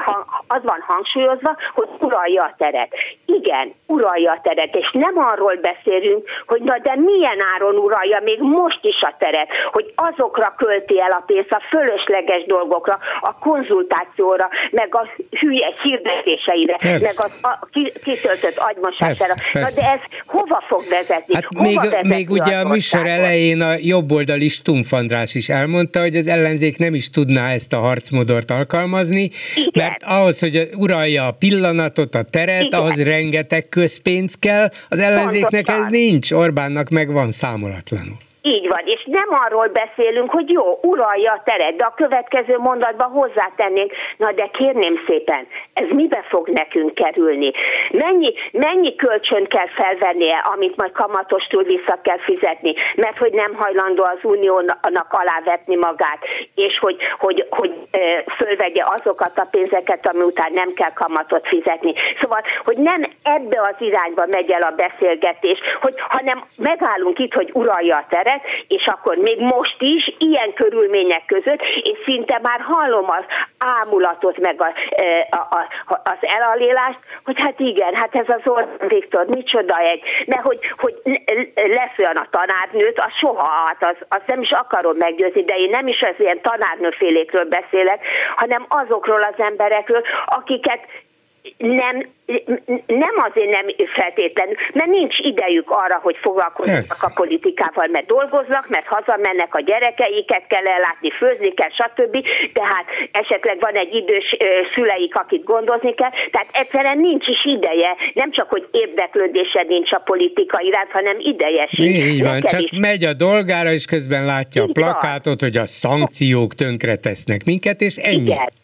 Speaker 8: az van hangsúlyozva, hogy uralja a teret. Igen, uralja a teret, és nem nem arról beszélünk, hogy na de milyen áron uralja még most is a teret, hogy azokra költi el a pénzt, a fölösleges dolgokra, a konzultációra, meg a hülye hirdetéseire, persze. meg a, a kitöltött agymosására. Na de ez hova fog vezetni?
Speaker 1: Hát hova még, vezetni még ugye a műsor elején a jobboldali Stumpf András is elmondta, hogy az ellenzék nem is tudná ezt a harcmodort alkalmazni, Igen. mert ahhoz, hogy uralja a pillanatot, a teret, Igen. ahhoz rengeteg közpénz kell, az ellenzéknek ez nincs, Orbánnak meg van számolatlanul.
Speaker 8: Így van, és nem arról beszélünk, hogy jó, uralja a teret, de a következő mondatban hozzátennénk, na de kérném szépen, ez mibe fog nekünk kerülni? Mennyi, mennyi kölcsön kell felvennie, amit majd kamatostól vissza kell fizetni, mert hogy nem hajlandó az uniónak alávetni magát, és hogy, hogy, hogy fölvegye azokat a pénzeket, ami után nem kell kamatot fizetni. Szóval, hogy nem ebbe az irányba megy el a beszélgetés, hogy, hanem megállunk itt, hogy uralja a teret, emberek, és akkor még most is ilyen körülmények között, és szinte már hallom az ámulatot, meg a, e, a, a, az elalélást, hogy hát igen, hát ez az Orbán Viktor, micsoda egy, de hogy, hogy lesz olyan a tanárnőt, az soha, hát az, az nem is akarom meggyőzni, de én nem is az ilyen tanárnőfélékről beszélek, hanem azokról az emberekről, akiket nem, nem azért nem feltétlenül, mert nincs idejük arra, hogy foglalkozzanak a politikával, mert dolgoznak, mert hazamennek a gyerekeiket kell ellátni, főzni kell, stb. Tehát esetleg van egy idős szüleik, akit gondozni kell, tehát egyszerűen nincs is ideje, nem csak, hogy érdeklődése nincs a politika iránt, hanem ideje sincs.
Speaker 1: Így van, csak is. megy a dolgára, és közben látja Így a plakátot, van. hogy a szankciók tönkre tesznek minket, és ennyi. Igen.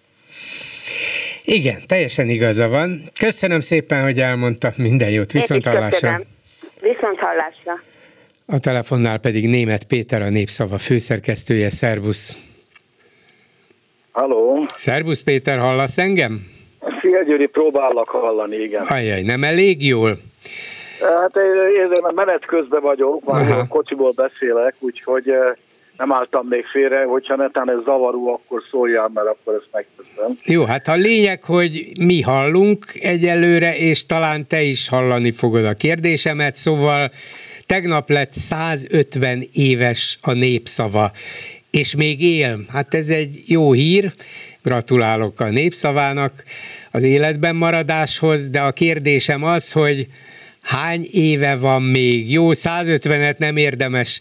Speaker 1: Igen, teljesen igaza van. Köszönöm szépen, hogy elmondta minden jót. Viszont hallásra.
Speaker 8: Viszont hallásra.
Speaker 1: A telefonnál pedig német Péter, a Népszava főszerkesztője. Szervusz.
Speaker 9: Halló.
Speaker 1: Szervusz Péter, hallasz engem?
Speaker 9: Szia Gyuri, próbálok hallani, igen.
Speaker 1: Ajaj, nem elég jól?
Speaker 9: Hát én, én menet közben vagyok, már a kocsiból beszélek, úgyhogy eh, nem álltam még félre, hogyha netán ez zavaró, akkor szóljál, mert akkor ezt megteszem.
Speaker 1: Jó, hát a lényeg, hogy mi hallunk egyelőre, és talán te is hallani fogod a kérdésemet, szóval tegnap lett 150 éves a népszava, és még él. Hát ez egy jó hír, gratulálok a népszavának az életben maradáshoz, de a kérdésem az, hogy hány éve van még? Jó, 150-et nem érdemes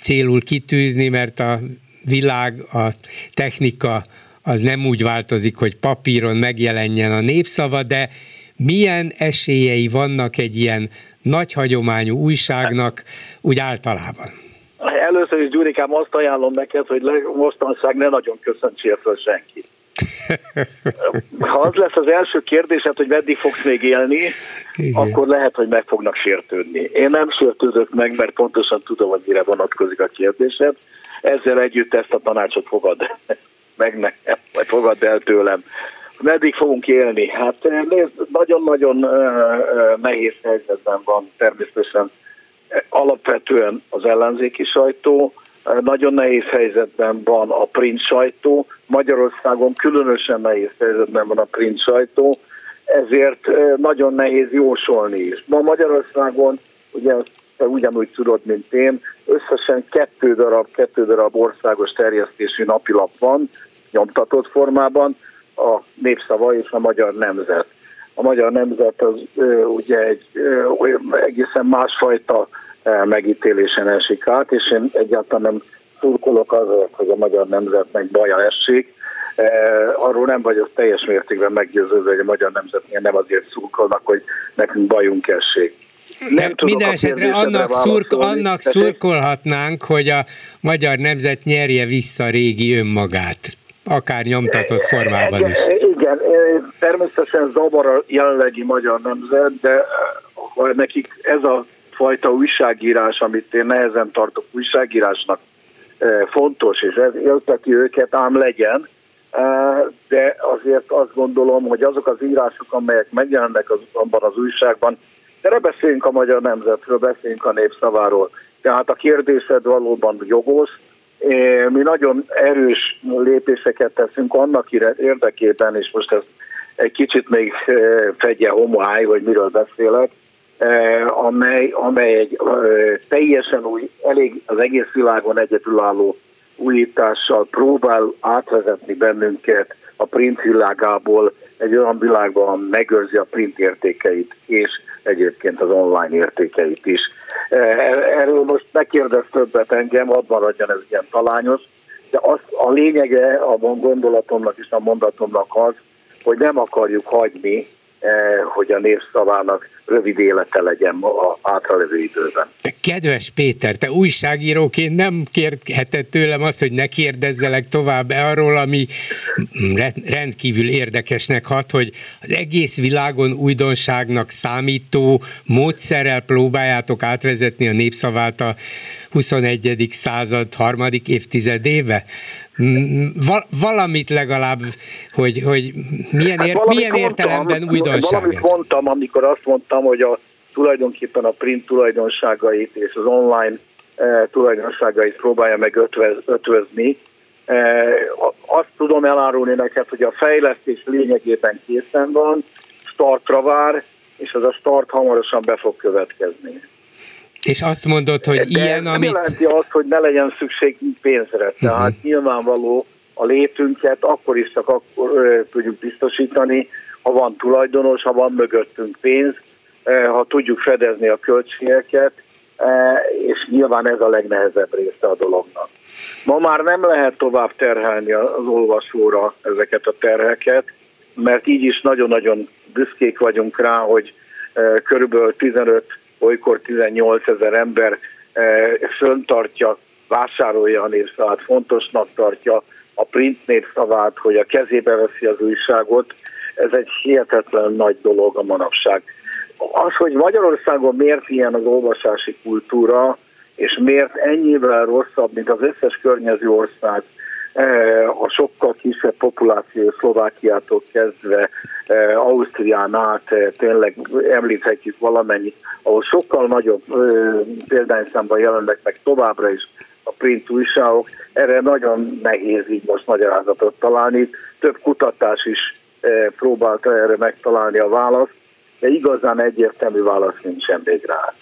Speaker 1: célul kitűzni, mert a világ, a technika az nem úgy változik, hogy papíron megjelenjen a népszava, de milyen esélyei vannak egy ilyen nagy hagyományú újságnak úgy általában?
Speaker 9: Először is, Gyurikám, azt ajánlom neked, hogy mostanság ne nagyon köszöntsél föl senkit. Ha az lesz az első kérdésed, hogy meddig fogsz még élni, Igen. akkor lehet, hogy meg fognak sértődni. Én nem sértődök meg, mert pontosan tudom, hogy mire vonatkozik a kérdésed. Ezzel együtt ezt a tanácsot fogad meg nekem, vagy fogad el tőlem. Meddig fogunk élni? Hát nézd, nagyon-nagyon nehéz helyzetben van természetesen alapvetően az ellenzéki sajtó, nagyon nehéz helyzetben van a print sajtó, Magyarországon különösen nehéz helyzetben van a print sajtó, ezért nagyon nehéz jósolni is. Ma Magyarországon, ugye te ugyanúgy tudod, mint én, összesen kettő darab, kettő darab országos terjesztésű napilap van, nyomtatott formában, a Népszava és a Magyar Nemzet. A Magyar Nemzet az ugye egy egészen másfajta megítélésen esik át, és én egyáltalán nem szurkolok azért, hogy a magyar nemzetnek baja essék. Arról nem vagyok teljes mértékben meggyőződve, hogy a magyar nemzetnél nem azért szurkolnak, hogy nekünk bajunk essék.
Speaker 1: Nem minden esetre annak, szurk, annak szurkolhatnánk, hogy a magyar nemzet nyerje vissza régi önmagát, akár nyomtatott formában is.
Speaker 9: Igen, természetesen zavar a jelenlegi magyar nemzet, de ha nekik ez a fajta újságírás, amit én nehezen tartok újságírásnak, e, fontos, és ez élteti őket, ám legyen, e, de azért azt gondolom, hogy azok az írások, amelyek megjelennek az, abban az újságban, de beszéljünk a magyar nemzetről, beszéljünk a népszaváról. Tehát a kérdésed valóban jogos, e, mi nagyon erős lépéseket teszünk annak érdekében, és most ez egy kicsit még fedje homoáj, hogy miről beszélek, amely, amely egy teljesen új, elég az egész világon egyedülálló újítással próbál átvezetni bennünket a print világából egy olyan világban megőrzi a print értékeit, és egyébként az online értékeit is. E, erről most megkérdez többet engem, hadd maradjon ez ilyen talányos, de az, a lényege a gondolatomnak és a mondatomnak az, hogy nem akarjuk hagyni Eh, hogy a népszavának rövid élete legyen a hátralevő időben.
Speaker 1: De kedves Péter, te újságíróként nem kérheted tőlem azt, hogy ne kérdezzelek tovább arról, ami rendkívül érdekesnek hat, hogy az egész világon újdonságnak számító módszerrel próbáljátok átvezetni a népszavát a 21. század harmadik évtizedébe? Val- valamit legalább, hogy, hogy milyen, hát ér- hát milyen értelemben mondtam, újdonság
Speaker 9: Valamit ez? mondtam, amikor azt mondtam, hogy a tulajdonképpen a print tulajdonságait és az online e, tulajdonságait próbálja meg ötvöz, ötvözni. E, azt tudom elárulni neked, hogy a fejlesztés lényegében készen van, startra vár, és az a start hamarosan be fog következni.
Speaker 1: És azt mondod, hogy De ilyen,
Speaker 9: nem
Speaker 1: amit...
Speaker 9: jelenti azt, hogy ne legyen szükség pénzre. Tehát uh-huh. nyilvánvaló a létünket akkor is csak akkor ö, tudjuk biztosítani, ha van tulajdonos, ha van mögöttünk pénz, ö, ha tudjuk fedezni a költségeket, ö, és nyilván ez a legnehezebb része a dolognak. Ma már nem lehet tovább terhelni az olvasóra ezeket a terheket, mert így is nagyon-nagyon büszkék vagyunk rá, hogy körülbelül 15 olykor 18 ezer ember eh, föntartja, vásárolja a népszavát, fontosnak tartja a print népszavát, hogy a kezébe veszi az újságot, ez egy hihetetlen nagy dolog a manapság. Az, hogy Magyarországon miért ilyen az olvasási kultúra, és miért ennyivel rosszabb, mint az összes környező ország, a sokkal kisebb populáció Szlovákiától kezdve Ausztrián át tényleg említhetjük valamennyit, ahol sokkal nagyobb példányszámban jelennek meg továbbra is a print újságok. Erre nagyon nehéz így most magyarázatot találni. Több kutatás is próbálta erre megtalálni a választ, de igazán egyértelmű válasz nincsen még rá.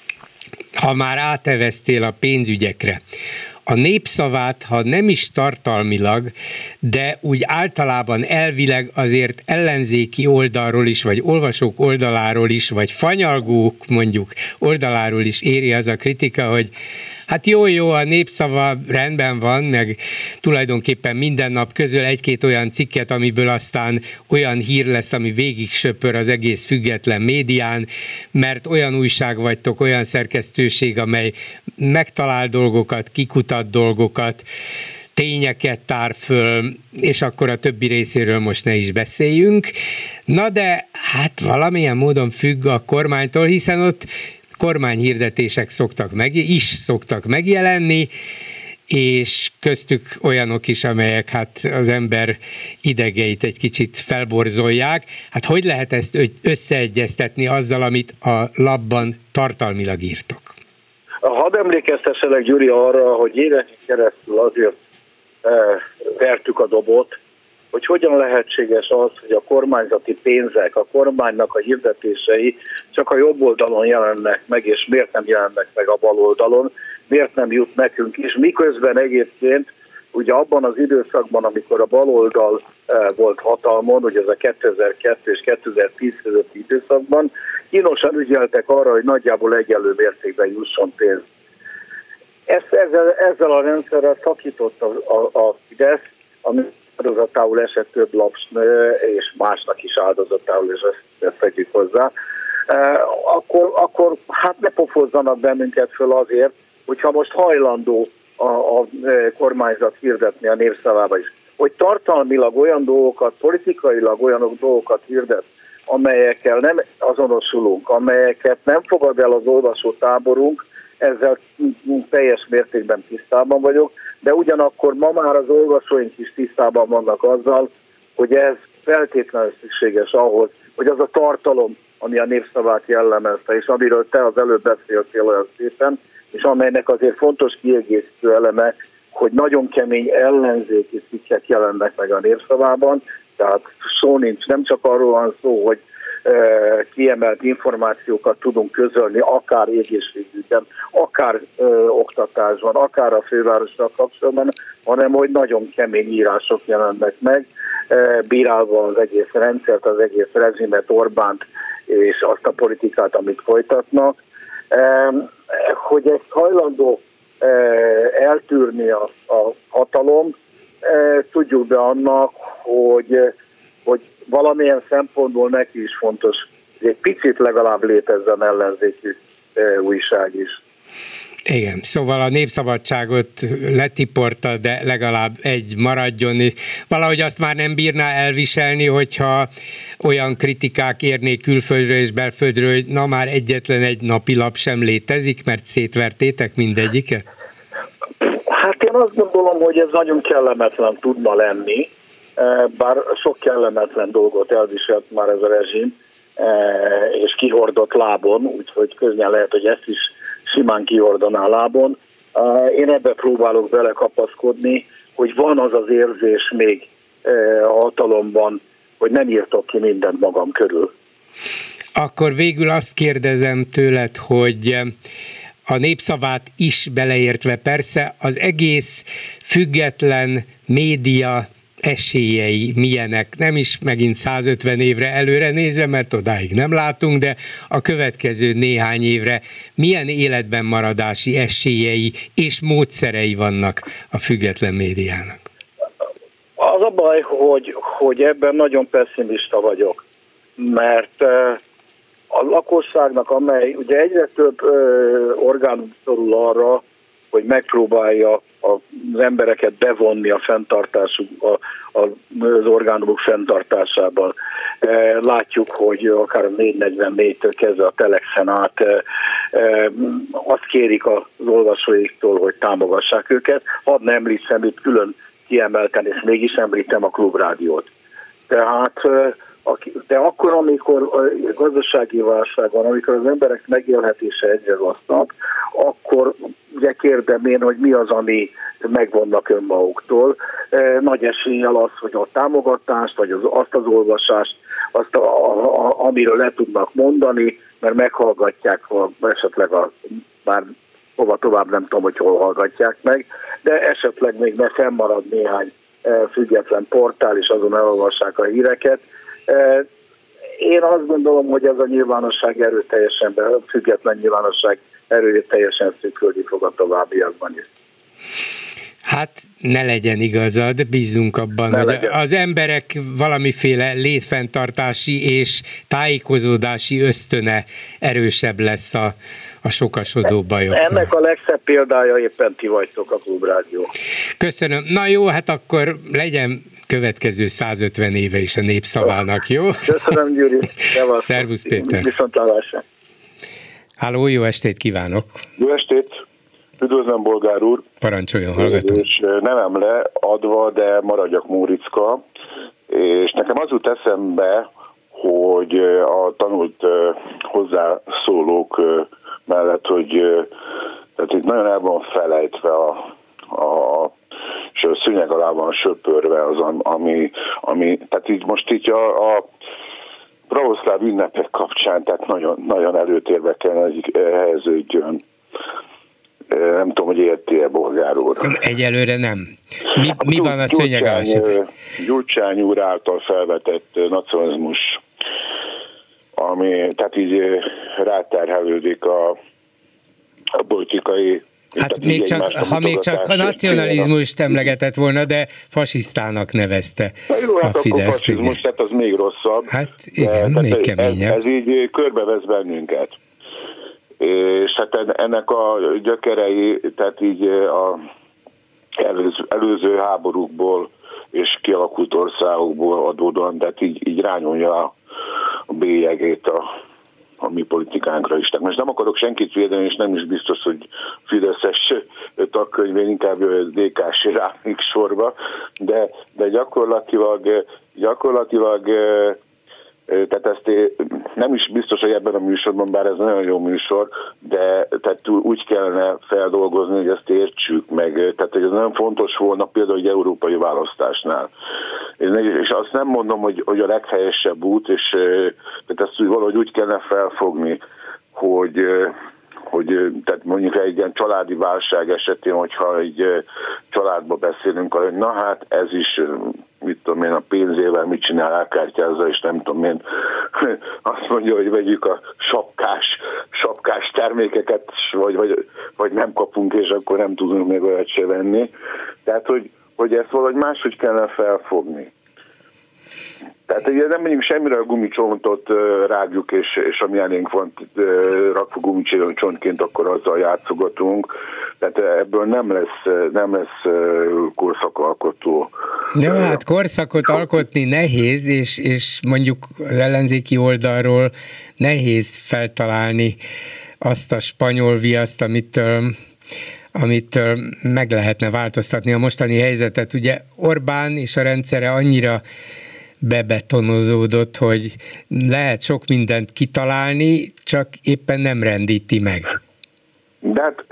Speaker 1: Ha már áteveztél a pénzügyekre, a népszavát, ha nem is tartalmilag, de úgy általában elvileg azért ellenzéki oldalról is, vagy olvasók oldaláról is, vagy fanyalgók mondjuk oldaláról is éri az a kritika, hogy Hát jó, jó, a népszava rendben van, meg tulajdonképpen minden nap közöl egy-két olyan cikket, amiből aztán olyan hír lesz, ami végig söpör az egész független médián, mert olyan újság vagytok, olyan szerkesztőség, amely megtalál dolgokat, kikutat dolgokat, tényeket tár föl, és akkor a többi részéről most ne is beszéljünk. Na de hát valamilyen módon függ a kormánytól, hiszen ott kormányhirdetések szoktak meg, is szoktak megjelenni, és köztük olyanok is, amelyek hát az ember idegeit egy kicsit felborzolják. Hát hogy lehet ezt összeegyeztetni azzal, amit a labban tartalmilag írtok?
Speaker 9: Hadd emlékeztesselek, Gyuri, arra, hogy éveken keresztül azért e, vertük a dobot, hogy hogyan lehetséges az, hogy a kormányzati pénzek, a kormánynak a hirdetései csak a jobb oldalon jelennek meg, és miért nem jelennek meg a bal oldalon, miért nem jut nekünk is, miközben egyébként ugye abban az időszakban, amikor a baloldal eh, volt hatalmon, ugye ez a 2002 és 2010 közötti időszakban, kínosan ügyeltek arra, hogy nagyjából egyenlő mértékben jusson pénz. Ezt, ezzel, ezzel a rendszerrel szakított a, a, a Fidesz, ami áldozatául esett több laps, és másnak is áldozatául, és ezt, ezt tegyük hozzá, akkor, akkor hát ne pofozzanak bennünket föl azért, hogyha most hajlandó a, a kormányzat hirdetni a népszavába is, hogy tartalmilag olyan dolgokat, politikailag olyan dolgokat hirdet, amelyekkel nem azonosulunk, amelyeket nem fogad el az olvasó táborunk, ezzel teljes mértékben tisztában vagyok, de ugyanakkor ma már az olvasóink is tisztában vannak azzal, hogy ez feltétlenül szükséges ahhoz, hogy az a tartalom, ami a népszavát jellemezte, és amiről te az előbb beszéltél olyan szépen, és amelynek azért fontos kiegészítő eleme, hogy nagyon kemény ellenzéki cikkek jelennek meg a népszavában, tehát szó nincs, nem csak arról van szó, hogy kiemelt információkat tudunk közölni, akár egészségügyben, akár ö, oktatásban, akár a fővárossal kapcsolatban, hanem hogy nagyon kemény írások jelennek meg, ö, bírálva az egész rendszert, az egész rezsimet, Orbánt és azt a politikát, amit folytatnak. Ö, hogy egy hajlandó eltűrni a, a hatalom, tudjuk be annak, hogy, hogy valamilyen szempontból neki is fontos, hogy egy picit legalább létezzen ellenzéki újság is.
Speaker 1: Igen, szóval a népszabadságot letiporta, de legalább egy maradjon, valahogy azt már nem bírná elviselni, hogyha olyan kritikák érnék külföldről és belföldről, hogy na már egyetlen egy napi lap sem létezik, mert szétvertétek mindegyiket?
Speaker 9: Hát én azt gondolom, hogy ez nagyon kellemetlen tudna lenni, bár sok kellemetlen dolgot elviselt már ez a rezsim, eh, és kihordott lábon, úgyhogy könnyen lehet, hogy ezt is simán kihordaná lábon. Eh, én ebbe próbálok belekapaszkodni, hogy van az az érzés még a hatalomban, hogy nem írtok ki mindent magam körül.
Speaker 1: Akkor végül azt kérdezem tőled, hogy a népszavát is beleértve persze az egész független média esélyei milyenek, nem is megint 150 évre előre nézve, mert odáig nem látunk, de a következő néhány évre milyen életben maradási esélyei és módszerei vannak a független médiának?
Speaker 9: Az a baj, hogy, hogy ebben nagyon pessimista vagyok, mert a lakosságnak, amely ugye egyre több orgánum szorul arra, hogy megpróbálja az embereket bevonni a fenntartásuk, a, a, az orgánumok fenntartásában. Látjuk, hogy akár a 444-től kezdve a Telexen át azt kérik az olvasóiktól, hogy támogassák őket. Hadd nem említsem itt külön kiemelten, és mégis említem a klubrádiót. Tehát de akkor, amikor a gazdasági válság van, amikor az emberek megélhetése egyre rosszabb, akkor ugye kérdem én, hogy mi az, ami megvonnak önmaguktól. E, nagy eséllyel az, hogy a támogatást, vagy az, azt az olvasást, azt, a, a, a, amiről le tudnak mondani, mert meghallgatják a, esetleg a, már hova tovább nem tudom, hogy hol hallgatják meg, de esetleg még ne fennmarad néhány e, független portál, és azon elolvassák a híreket, én azt gondolom, hogy ez a nyilvánosság erőteljesen, a független nyilvánosság erőteljesen szűkölni fog a továbbiakban is.
Speaker 1: Hát ne legyen igazad, bízunk abban, ne hogy legyen. az emberek valamiféle létfenntartási és tájékozódási ösztöne erősebb lesz a, a sokasodó bajokra.
Speaker 9: Ennek a legszebb példája éppen ti vagytok a Klubrádió.
Speaker 1: Köszönöm. Na jó, hát akkor legyen következő 150 éve is a népszavának, jó?
Speaker 9: Köszönöm, Gyuri.
Speaker 1: Szervusz, Péter.
Speaker 9: Viszontlátásra.
Speaker 1: Háló, jó estét kívánok!
Speaker 10: Jó estét! Üdvözlöm, bolgár úr!
Speaker 1: Parancsoljon, hallgatom!
Speaker 10: És nevem leadva, de maradjak Móriczka, és nekem az jut eszembe, hogy a tanult hozzászólók mellett, hogy tehát itt nagyon el van felejtve a, a és szűnyeg alá van söpörve az, ami, ami tehát így most így a, a pravoszláv ünnepek kapcsán, tehát nagyon, nagyon előtérbe kell, hogy helyeződjön. Nem tudom, hogy érti-e bolgár úr.
Speaker 1: Egyelőre nem. Mi, mi van a szőnyeg alá
Speaker 10: Gyurcsány úr által felvetett nacionalizmus, ami tehát így ráterhelődik a, a politikai
Speaker 1: Hát még csak, ha még csak a nacionalizmust emlegetett volna, de fasisztának nevezte
Speaker 10: jó, hát
Speaker 1: a Fidesz.
Speaker 10: Fasizmus, hát az még rosszabb.
Speaker 1: Hát igen, de, még ez, keményebb.
Speaker 10: Ez, ez így körbevesz bennünket. És hát ennek a gyökerei, tehát így a előző, előző háborúkból és kialakult országokból adódóan, tehát így, így rányolja a bélyegét a a mi politikánkra is. Most nem akarok senkit védeni, és nem is biztos, hogy Fideszes tagkönyvén inkább DK-s ránik sorba, de, de gyakorlatilag, gyakorlatilag tehát ezt nem is biztos, hogy ebben a műsorban, bár ez nagyon jó műsor, de tehát úgy kellene feldolgozni, hogy ezt értsük meg. Tehát hogy ez nagyon fontos volna például egy európai választásnál. és azt nem mondom, hogy, hogy a leghelyesebb út, és tehát ezt valahogy úgy kellene felfogni, hogy hogy tehát mondjuk egy ilyen családi válság esetén, hogyha egy családba beszélünk, hogy na hát ez is, mit tudom én, a pénzével mit csinál, elkártyázza, és nem tudom én, azt mondja, hogy vegyük a sapkás, sapkás termékeket, vagy, vagy, vagy nem kapunk, és akkor nem tudunk még olyat se venni. Tehát, hogy, hogy ezt valahogy máshogy kellene felfogni. Tehát ugye nem megyünk semmire a gumicsontot rágjuk, és, és ami elénk van rakva gumicsontként, akkor azzal játszogatunk. Tehát ebből nem lesz, nem lesz korszakalkotó.
Speaker 1: De hát korszakot alkotni nehéz, és, és mondjuk az ellenzéki oldalról nehéz feltalálni azt a spanyol viaszt, amit amit meg lehetne változtatni a mostani helyzetet. Ugye Orbán és a rendszere annyira bebetonozódott, hogy lehet sok mindent kitalálni, csak éppen nem rendíti meg.
Speaker 10: De hát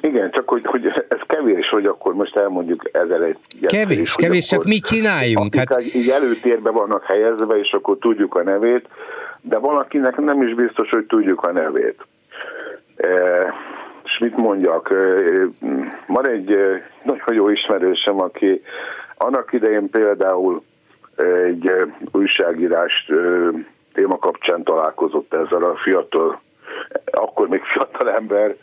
Speaker 10: igen, csak hogy, hogy ez kevés, hogy akkor most elmondjuk ezzel egy...
Speaker 1: Kevés, is, kevés, csak mit csináljunk?
Speaker 10: Hát... Így előtérbe vannak helyezve, és akkor tudjuk a nevét, de valakinek nem is biztos, hogy tudjuk a nevét. E, és mit mondjak? E, van egy e, nagyon jó ismerősem, aki annak idején például egy újságírás téma kapcsán találkozott ezzel a fiatal, akkor még fiatal ember,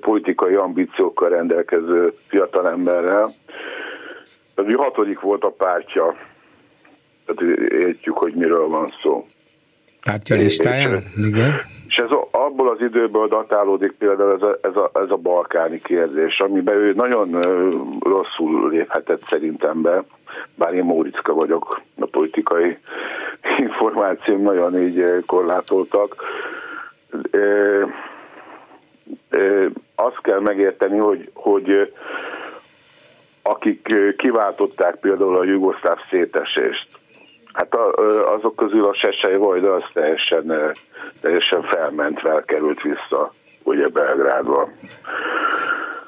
Speaker 10: politikai ambíciókkal rendelkező fiatal emberrel. Az hatodik volt a pártja, tehát értjük, hogy miről van szó.
Speaker 1: Pártja listáján? Igen.
Speaker 10: Ez abból az időből datálódik például ez a, ez, a, ez a balkáni kérdés, amiben ő nagyon rosszul léphetett szerintem be, bár én Móriczka vagyok, a politikai információim nagyon így korlátoltak. Azt kell megérteni, hogy, hogy akik kiváltották például a jugoszláv szétesést, Hát azok közül a Sesej Vajda az teljesen, teljesen felment, felkerült vissza ugye Belgrádba.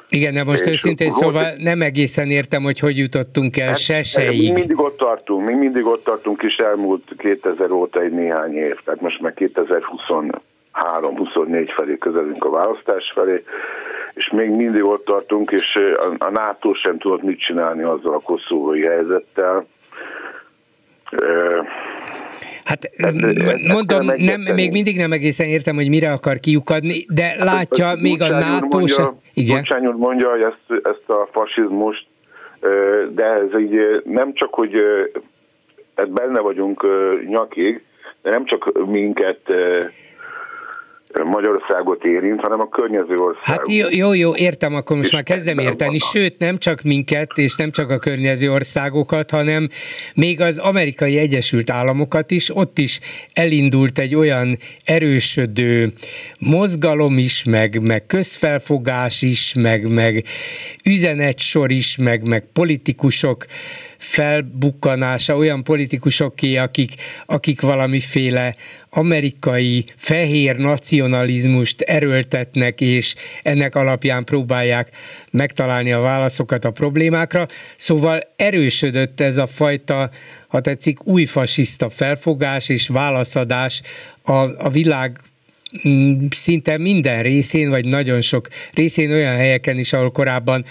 Speaker 1: Igen, de most és őszintén szóval nem egészen értem, hogy hogy jutottunk el hát, Seseig.
Speaker 10: Mi mindig ott tartunk, mi mindig ott tartunk, és elmúlt 2000 óta egy néhány év, tehát most már 2023-24 felé közelünk a választás felé, és még mindig ott tartunk, és a NATO sem tudott mit csinálni azzal a koszovói helyzettel,
Speaker 1: Hát, hát mondom, nem, még mindig nem egészen értem, hogy mire akar kiukadni, de hát, látja hát, még a NATO
Speaker 10: sem. Igen. úr mondja, hogy ezt, ezt a fasizmust, de ez így nem csak, hogy ezt benne vagyunk nyakig, de nem csak minket Magyarországot érint, hanem a környező országot.
Speaker 1: Hát jó, jó, jó, értem, akkor most már kezdem érteni. Sőt, nem csak minket, és nem csak a környező országokat, hanem még az amerikai Egyesült Államokat is, ott is elindult egy olyan erősödő mozgalom is, meg, meg közfelfogás is, meg, meg üzenetsor is, meg, meg politikusok felbukkanása olyan politikusoké, akik, akik valamiféle amerikai fehér nacionalizmust erőltetnek, és ennek alapján próbálják megtalálni a válaszokat a problémákra. Szóval erősödött ez a fajta, ha tetszik, új fasiszta felfogás és válaszadás a, a világ mm, szinte minden részén, vagy nagyon sok részén, olyan helyeken is, ahol korábban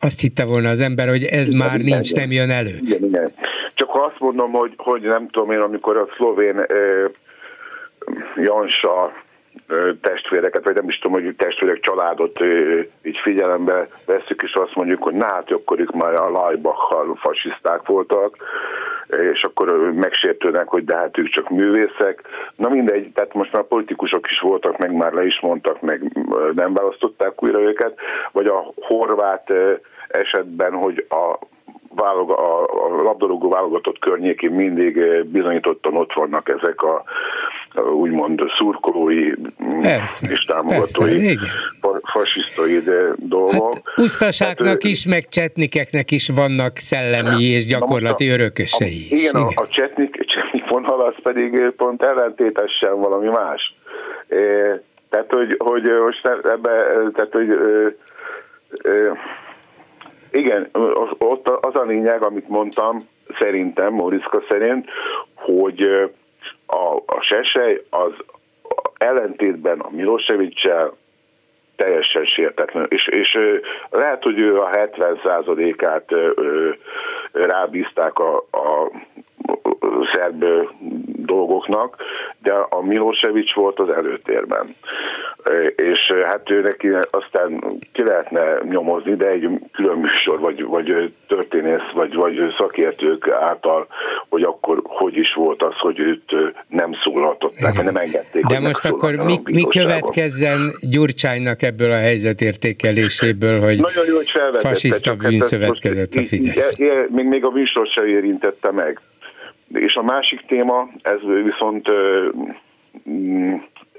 Speaker 1: azt hitte volna az ember, hogy ez igen, már igen, nincs, igen. nem jön elő.
Speaker 10: Igen, igen. Csak azt mondom, hogy, hogy nem tudom én, amikor a szlovén eh, Jansa testvéreket, vagy nem is tudom, hogy testvérek családot így figyelembe veszük, és azt mondjuk, hogy na hát akkor ők már a Lajbachal fasiszták voltak, és akkor megsértőnek, hogy de hát ők csak művészek. Na mindegy, tehát most már politikusok is voltak, meg már le is mondtak, meg nem választották újra őket, vagy a horvát esetben, hogy a válog, a, a labdarúgó válogatott környékén mindig eh, bizonyítottan ott vannak ezek a, a úgymond szurkolói mm, persze, és támogatói persze, fasisztoid dolgok. Hát,
Speaker 1: usztaságnak hát, is, meg csetnikeknek is vannak szellemi és gyakorlati a, örökösei.
Speaker 10: Igen, igen, a, a csetnik, csetnik vonal az pedig pont ellentétesen valami más. É, tehát, hogy, hogy most ebbe, tehát, hogy Igen, ott az a lényeg, amit mondtam, szerintem, Moriszka szerint, hogy a, a Sesej az ellentétben a milosevic teljesen sértetlen. És, és lehet, hogy ő a 70%-át rábízták a, a szerb dolgoknak, de a Milosevic volt az előtérben. És hát ő neki aztán ki lehetne nyomozni, de egy külön műsor, vagy, vagy történész, vagy, vagy szakértők által, hogy akkor hogy is volt az, hogy őt nem szólaltották, nem engedték.
Speaker 1: De most akkor mi, mi következzen Gyurcsánynak ebből a helyzetértékeléséből, hogy, Nagyon jó, hogy fasiszta hát bűnszövetkezett a Fidesz?
Speaker 10: Még, még a műsor se érintette meg. És a másik téma, ez viszont mm,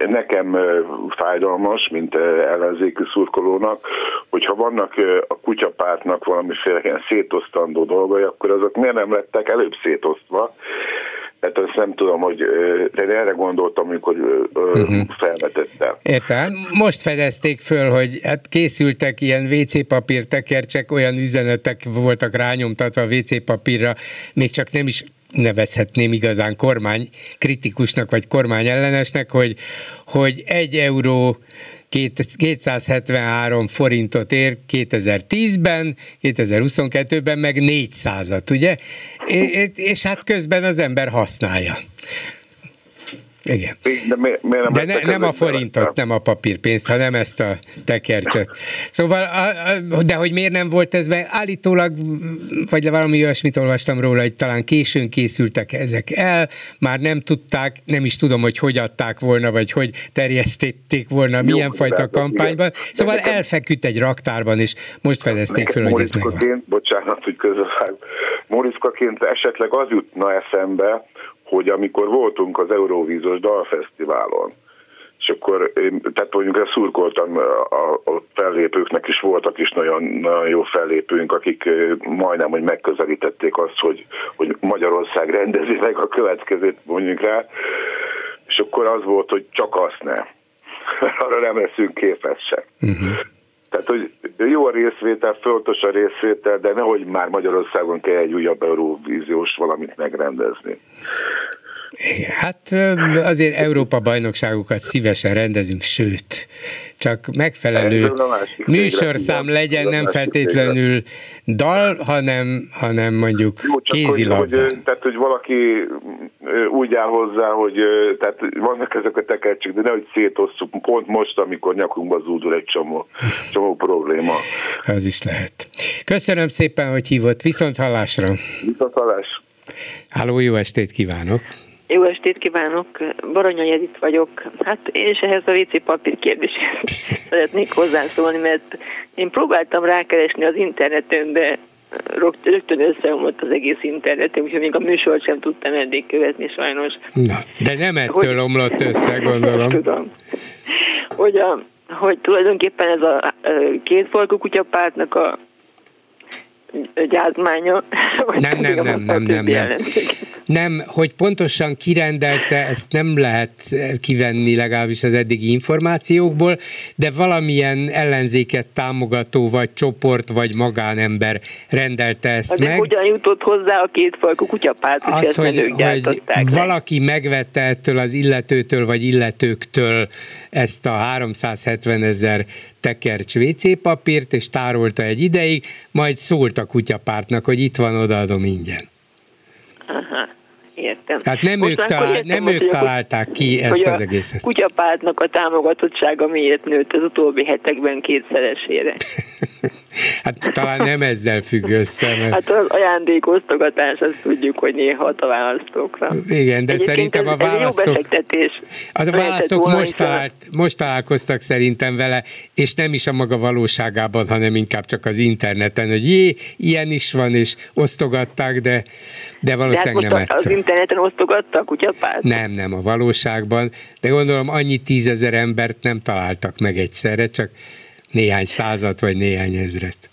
Speaker 10: nekem fájdalmas, mint ellenzékű szurkolónak, hogyha vannak a kutyapártnak valamiféle ilyen szétosztandó dolgai, akkor azok miért nem lettek előbb szétosztva, tehát azt nem tudom, hogy de erre gondoltam, amikor uh-huh. felvetettem.
Speaker 1: Értem. Most fedezték föl, hogy hát készültek ilyen WC papír tekercsek, olyan üzenetek voltak rányomtatva a WC papírra, még csak nem is nevezhetném igazán kormány kritikusnak vagy kormány ellenesnek, hogy, hogy egy euró 273 forintot ér 2010-ben, 2022-ben meg 400-at, ugye? És hát közben az ember használja. Igen. De, mi, miért nem, De ne, nem a forintot, nem a papírpénzt, hanem ezt a tekercset. Szóval, a, a, de hogy miért nem volt ez meg? Állítólag, vagy valami olyasmit olvastam róla, hogy talán későn készültek ezek el, már nem tudták, nem is tudom, hogy hogy adták volna, vagy hogy terjesztették volna, milyen Jó, fajta kampányban. Szóval nekem, elfeküdt egy raktárban, és most fedezték föl, hogy ez megvan.
Speaker 10: Bocsánat, hogy közövág. Moriszkaként esetleg az jutna eszembe, hogy amikor voltunk az Euróvízos Dalfesztiválon, és akkor én, tehát mondjuk szurkoltam, a, a fellépőknek is voltak is nagyon, nagyon jó fellépőink, akik majdnem, hogy megközelítették azt, hogy, hogy Magyarország rendezi meg a következőt mondjuk rá, és akkor az volt, hogy csak azt ne. Arra nem leszünk képesek. Uh-huh. Tehát, hogy jó a részvétel, fontos a részvétel, de nehogy már Magyarországon kell egy újabb Euróvíziós valamit megrendezni.
Speaker 1: Hát azért Európa bajnokságokat szívesen rendezünk, sőt, csak megfelelő műsorszám legyen, nem feltétlenül dal, hanem, hanem mondjuk kézilabda.
Speaker 10: Hogy, tehát, hogy valaki úgy áll hozzá, hogy tehát vannak ezek a tekercsek, de nehogy szétosszuk pont most, amikor nyakunkba zúdul egy csomó, csomó probléma.
Speaker 1: Az is lehet. Köszönöm szépen, hogy hívott. Viszont hallásra.
Speaker 10: Viszont hallás.
Speaker 1: Háló, jó estét kívánok!
Speaker 11: Jó estét kívánok, Baranya Edith vagyok. Hát én is ehhez a WC papír kérdéshez szeretnék hozzászólni, mert én próbáltam rákeresni az interneten, de rögtön összeomlott az egész internet, úgyhogy még a műsort sem tudtam eddig követni sajnos.
Speaker 1: Na, de nem ettől hogy, omlott össze, gondolom.
Speaker 11: Tudom. Hogy, a, hogy tulajdonképpen ez a két falkú kutyapártnak a gyázmánya.
Speaker 1: Nem, nem, nem, nem, nem, nem. Nem, hogy pontosan kirendelte, ezt nem lehet kivenni legalábbis az eddigi információkból, de valamilyen ellenzéket támogató, vagy csoport, vagy magánember rendelte ezt
Speaker 11: de
Speaker 1: meg.
Speaker 11: hogyan jutott hozzá a két falkú kutyapárt,
Speaker 1: Az, hogy, hogy valaki megvette ettől az illetőtől, vagy illetőktől ezt a 370 ezer tekercs WC papírt, és tárolta egy ideig, majd szólt a kutyapártnak, hogy itt van, odaadom ingyen.
Speaker 11: Aha. Értem.
Speaker 1: Hát nem Most ők, talál, értem, nem ők találták ki ezt az egészet.
Speaker 11: kutyapártnak a támogatottsága miért nőtt az utóbbi hetekben kétszeresére?
Speaker 1: hát talán nem ezzel függ össze.
Speaker 11: Mert... Hát az ajándékoztogatás, azt tudjuk, hogy néha a választókra.
Speaker 1: Igen, de Egyébként szerintem a választók...
Speaker 11: Az
Speaker 1: a választók most, talált, most találkoztak szerintem vele, és nem is a maga valóságában, hanem inkább csak az interneten, hogy jé, ilyen is van, és osztogatták, de, de valószínűleg de hát nem ettől
Speaker 11: interneten osztogatta a kutyapárt?
Speaker 1: Nem, nem, a valóságban, de gondolom annyi tízezer embert nem találtak meg egyszerre, csak néhány százat vagy néhány ezret.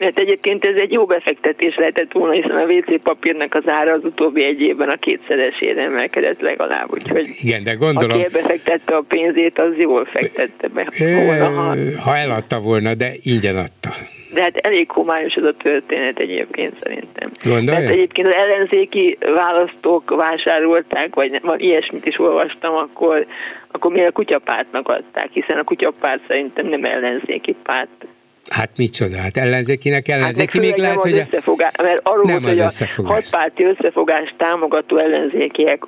Speaker 11: Mert egyébként ez egy jó befektetés lehetett volna, hiszen a WC papírnak az ára az utóbbi egy évben a kétszeresére emelkedett legalább, úgyhogy
Speaker 1: Igen, de gondolom...
Speaker 11: aki befektette a pénzét, az jól fektette be volna,
Speaker 1: ha... ha eladta volna, de ingyen adta.
Speaker 11: De hát elég homályos ez a történet egyébként szerintem.
Speaker 1: Gondolja?
Speaker 11: Tehát egyébként az ellenzéki választók vásárolták, vagy nem, ilyesmit is olvastam, akkor, akkor miért a kutyapártnak adták, hiszen a kutyapárt szerintem nem ellenzéki párt.
Speaker 1: Hát micsoda, hát ellenzékinek ellenzéki hát még lehet, hogy...
Speaker 11: Összefogás, mert arról nem volt, hogy a hatpárti összefogás támogató ellenzékiek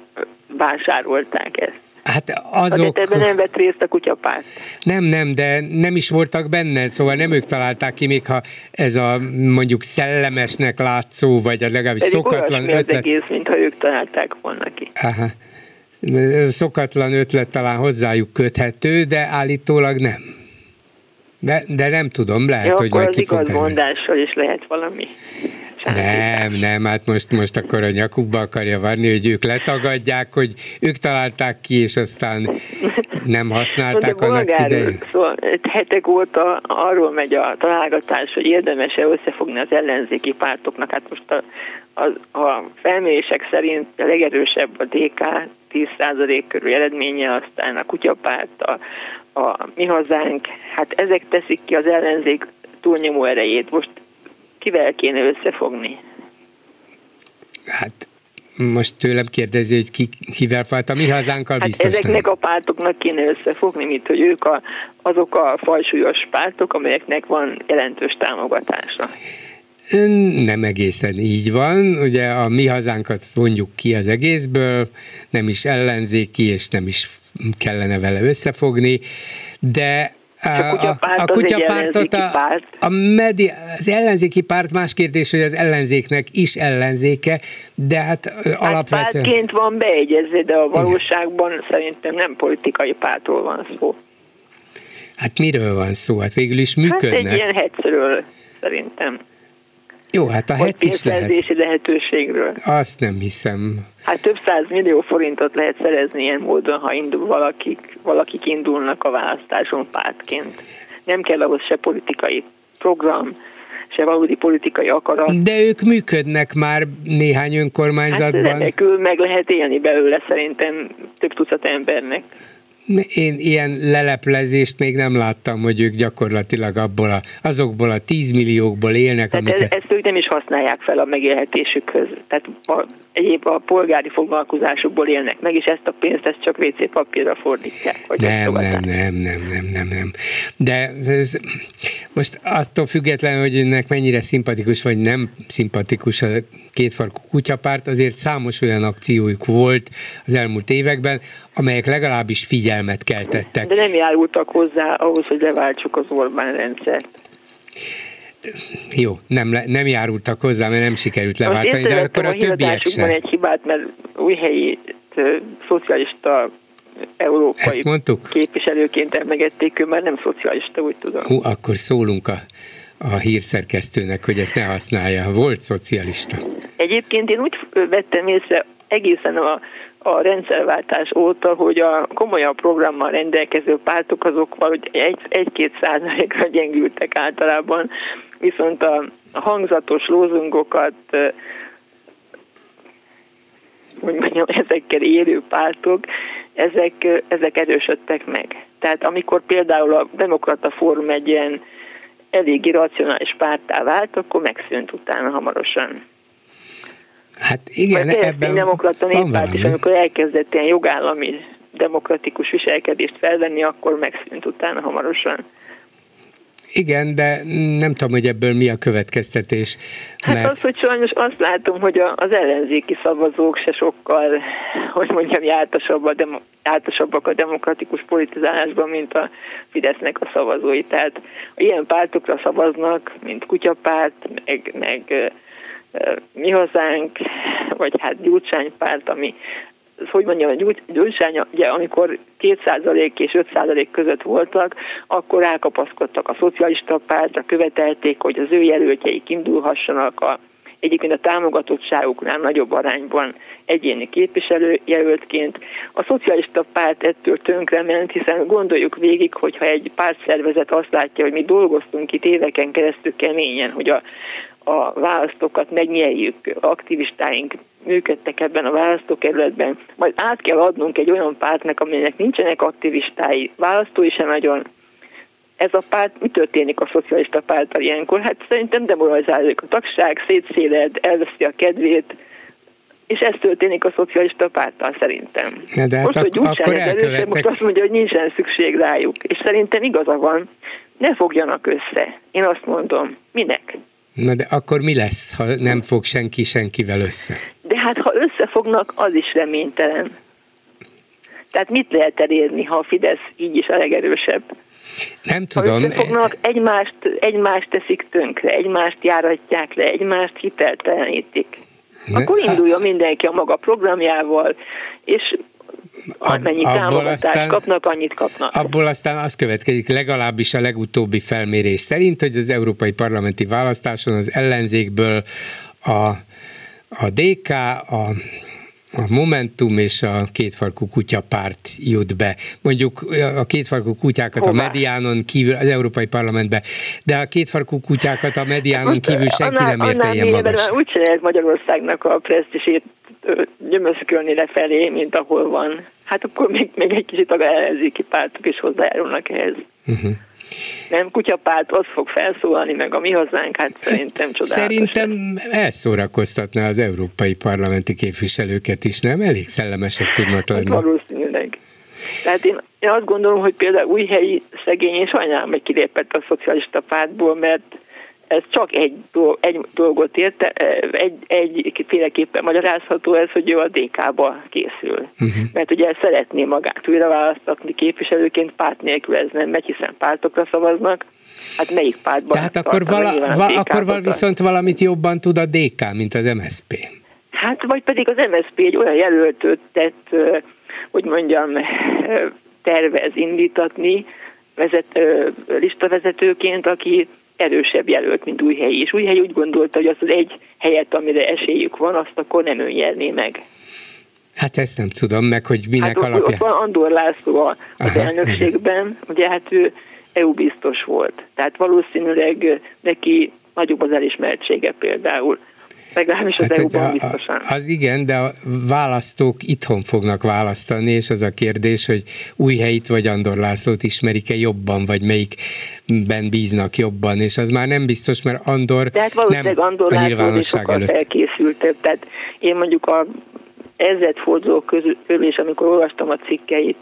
Speaker 11: vásárolták ezt.
Speaker 1: Hát azok...
Speaker 11: ebben nem vett részt a kutyapárt.
Speaker 1: Nem, nem, de nem is voltak benne, szóval nem ők találták ki, még ha ez a mondjuk szellemesnek látszó, vagy legalábbis Pedig szokatlan ötlet.
Speaker 11: az egész, mintha ők találták volna ki.
Speaker 1: Aha. Szokatlan ötlet talán hozzájuk köthető, de állítólag nem. De, de nem tudom, lehet,
Speaker 11: ja,
Speaker 1: hogy majd
Speaker 11: ki fog mondással is lehet valami.
Speaker 1: Nem, nem, hát most, most akkor a nyakukba akarja varni, hogy ők letagadják, hogy ők találták ki, és aztán nem használták
Speaker 11: a
Speaker 1: annak idején.
Speaker 11: Szóval hetek óta arról megy a találgatás, hogy érdemes-e összefogni az ellenzéki pártoknak. Hát most a, a, a felmérések szerint a legerősebb a DK 10% körül eredménye, aztán a kutyapárt, a, a mi hazánk, hát ezek teszik ki az ellenzék túlnyomó erejét. Most kivel kéne összefogni?
Speaker 1: Hát most tőlem kérdezi, hogy ki, kivel fájt a mi hazánkkal
Speaker 11: hát
Speaker 1: biztos
Speaker 11: ezeknek
Speaker 1: nem.
Speaker 11: a pártoknak kéne összefogni, mint hogy ők a, azok a fajsúlyos pártok, amelyeknek van jelentős támogatása.
Speaker 1: Nem egészen így van, ugye a mi hazánkat vonjuk ki az egészből, nem is ellenzéki, és nem is kellene vele összefogni, de
Speaker 11: a a, a kutyapártot a,
Speaker 1: a medi, az ellenzéki párt más kérdés, hogy az ellenzéknek is ellenzéke, de hát, hát alapvetően...
Speaker 11: pártként van beegyezve, de a valóságban Igen. szerintem nem politikai pártról van szó.
Speaker 1: Hát miről van szó? Hát végül is működnek. Hát
Speaker 11: egy ilyen hetszről szerintem.
Speaker 1: Jó, hát a hec is lehet.
Speaker 11: lehetőségről.
Speaker 1: Azt nem hiszem.
Speaker 11: Hát több száz millió forintot lehet szerezni ilyen módon, ha indul valakik, valakik indulnak a választáson pártként. Nem kell ahhoz se politikai program, se valódi politikai akarat.
Speaker 1: De ők működnek már néhány önkormányzatban. Hát
Speaker 11: remekül meg lehet élni belőle szerintem több tucat embernek.
Speaker 1: Én ilyen leleplezést még nem láttam, hogy ők gyakorlatilag abból a, azokból a tízmilliókból élnek,
Speaker 11: Tehát amiket... ezt ők nem is használják fel a megélhetésükhöz. Tehát a, egyéb a polgári foglalkozásukból élnek meg, és ezt a pénzt ezt csak WC papírra fordítják. Hogy
Speaker 1: nem, nem, nem, nem, nem, nem, nem. De ez, most attól függetlenül, hogy önnek mennyire szimpatikus vagy nem szimpatikus a kétfarkú kutyapárt, azért számos olyan akciójuk volt az elmúlt években, amelyek legalábbis figyelmet keltettek.
Speaker 11: De nem járultak hozzá ahhoz, hogy leváltsuk az Orbán rendszert.
Speaker 1: Jó, nem, nem járultak hozzá, mert nem sikerült leváltani, de akkor a, a többiek sem.
Speaker 11: egy hibát, mert újhelyi szocialista európai
Speaker 1: Ezt mondtuk?
Speaker 11: képviselőként emlegették, ő már nem szocialista, úgy tudom.
Speaker 1: Hú, akkor szólunk a, a hírszerkesztőnek, hogy ezt ne használja. Volt szocialista.
Speaker 11: Egyébként én úgy vettem észre egészen a a rendszerváltás óta, hogy a komolyabb programmal rendelkező pártok azok valahogy egy-két százalékra gyengültek általában, viszont a hangzatos lózungokat hogy mondjam, ezekkel élő pártok, ezek, ezek erősödtek meg. Tehát amikor például a Demokrata Fórum egy ilyen elég irracionális pártá vált, akkor megszűnt utána hamarosan.
Speaker 1: Hát igen, Mert ebben
Speaker 11: demokrata néppárt is, amikor elkezdett ilyen jogállami demokratikus viselkedést felvenni, akkor megszűnt utána hamarosan.
Speaker 1: Igen, de nem tudom, hogy ebből mi a következtetés.
Speaker 11: Hát mert... az, hogy sajnos azt látom, hogy az ellenzéki szavazók se sokkal, hogy mondjam, jártasabb a demo, jártasabbak a demokratikus politizálásban, mint a Fidesznek a szavazói. Tehát ilyen pártokra szavaznak, mint kutyapárt, meg, meg mi hazánk, vagy hát gyurcsánypárt, ami hogy mondjam, a gyurcsány, ugye, amikor 2% és 5% között voltak, akkor elkapaszkodtak a szocialista pártra, követelték, hogy az ő jelöltjeik indulhassanak a egyébként a támogatottságuknál nagyobb arányban egyéni képviselőjelöltként. A szocialista párt ettől tönkrement, hiszen gondoljuk végig, hogyha egy pártszervezet azt látja, hogy mi dolgoztunk itt éveken keresztül keményen, hogy a, a választókat megnyeljük, aktivistáink működtek ebben a választókerületben, majd át kell adnunk egy olyan pártnak, aminek nincsenek aktivistái, választói sem nagyon, ez a párt, mi történik a szocialista párttal ilyenkor? Hát szerintem demoralizáljuk a tagság, szétszéled, elveszi a kedvét, és ez történik a szocialista párttal szerintem.
Speaker 1: Na de hát
Speaker 11: most, hogy
Speaker 1: ak- akkor
Speaker 11: először, most azt mondja, hogy nincsen szükség rájuk, és szerintem igaza van, ne fogjanak össze. Én azt mondom, minek?
Speaker 1: Na de akkor mi lesz, ha nem fog senki senkivel össze?
Speaker 11: De hát ha összefognak, az is reménytelen. Tehát mit lehet elérni, ha a Fidesz így is a legerősebb?
Speaker 1: Nem tudom.
Speaker 11: Ha összefognak, egymást, egymást teszik tönkre, egymást járatják le, egymást hiteltelenítik. Ne, Akkor induljon mindenki a maga programjával, és amennyi támogatást aztán, kapnak, annyit kapnak.
Speaker 1: Abból aztán az következik, legalábbis a legutóbbi felmérés szerint, hogy az európai parlamenti választáson az ellenzékből a, a DK, a a Momentum és a kétfarkú kutyapárt jut be. Mondjuk a kétfarkú kutyákat Hová? a mediánon kívül, az Európai Parlamentbe, de a kétfarkú kutyákat a mediánon kívül senki annál, nem érte ilyen magas.
Speaker 11: Úgy csinálják Magyarországnak a presztisét gyömöszkölni lefelé, mint ahol van. Hát akkor még, még egy kicsit a ellenzéki pártok is hozzájárulnak ehhez. Uh-huh. Nem kutyapárt, az fog felszólalni, meg a mi hazánk, hát szerintem csodálatos.
Speaker 1: Szerintem elszórakoztatná az európai parlamenti képviselőket is, nem? Elég szellemesek tudnak hát lenni.
Speaker 11: Hát valószínűleg. Tehát én, én azt gondolom, hogy például új helyi szegény, és sajnálom, hogy kilépett a szocialista pártból, mert ez csak egy, egy dolgot érte, egy, egyféleképpen magyarázható ez, hogy ő a DK-ba készül. Uh-huh. Mert ugye szeretné magát újra választatni képviselőként, párt nélkül ez nem megy, hiszen pártokra szavaznak. Hát melyik pártban?
Speaker 1: Tehát akkor, vala, va, akkor val viszont valamit jobban tud a DK, mint az MSP.
Speaker 11: Hát vagy pedig az MSP egy olyan jelöltöt tett, hogy mondjam, tervez indítatni, vezet, listavezetőként, aki erősebb jelölt, mint Újhelyi. És Újhelyi úgy gondolta, hogy azt az egy helyet, amire esélyük van, azt akkor nem ő nyerné meg.
Speaker 1: Hát ezt nem tudom meg, hogy minek hát alapja.
Speaker 11: Ott van Andor László az Aha, elnökségben, igen. ugye hát ő EU biztos volt. Tehát valószínűleg neki nagyobb az elismertsége például legalábbis az hát, EU-ban biztosan.
Speaker 1: Az igen, de a választók itthon fognak választani, és az a kérdés, hogy új helyit vagy Andor Lászlót ismerik-e jobban, vagy melyikben bíznak jobban, és az már nem biztos, mert Andor
Speaker 11: de hát valószínűleg
Speaker 1: nem
Speaker 11: Andor
Speaker 1: a nyilvánosság előtt.
Speaker 11: tehát én mondjuk a ezredfordulók közül, és amikor olvastam a cikkeit,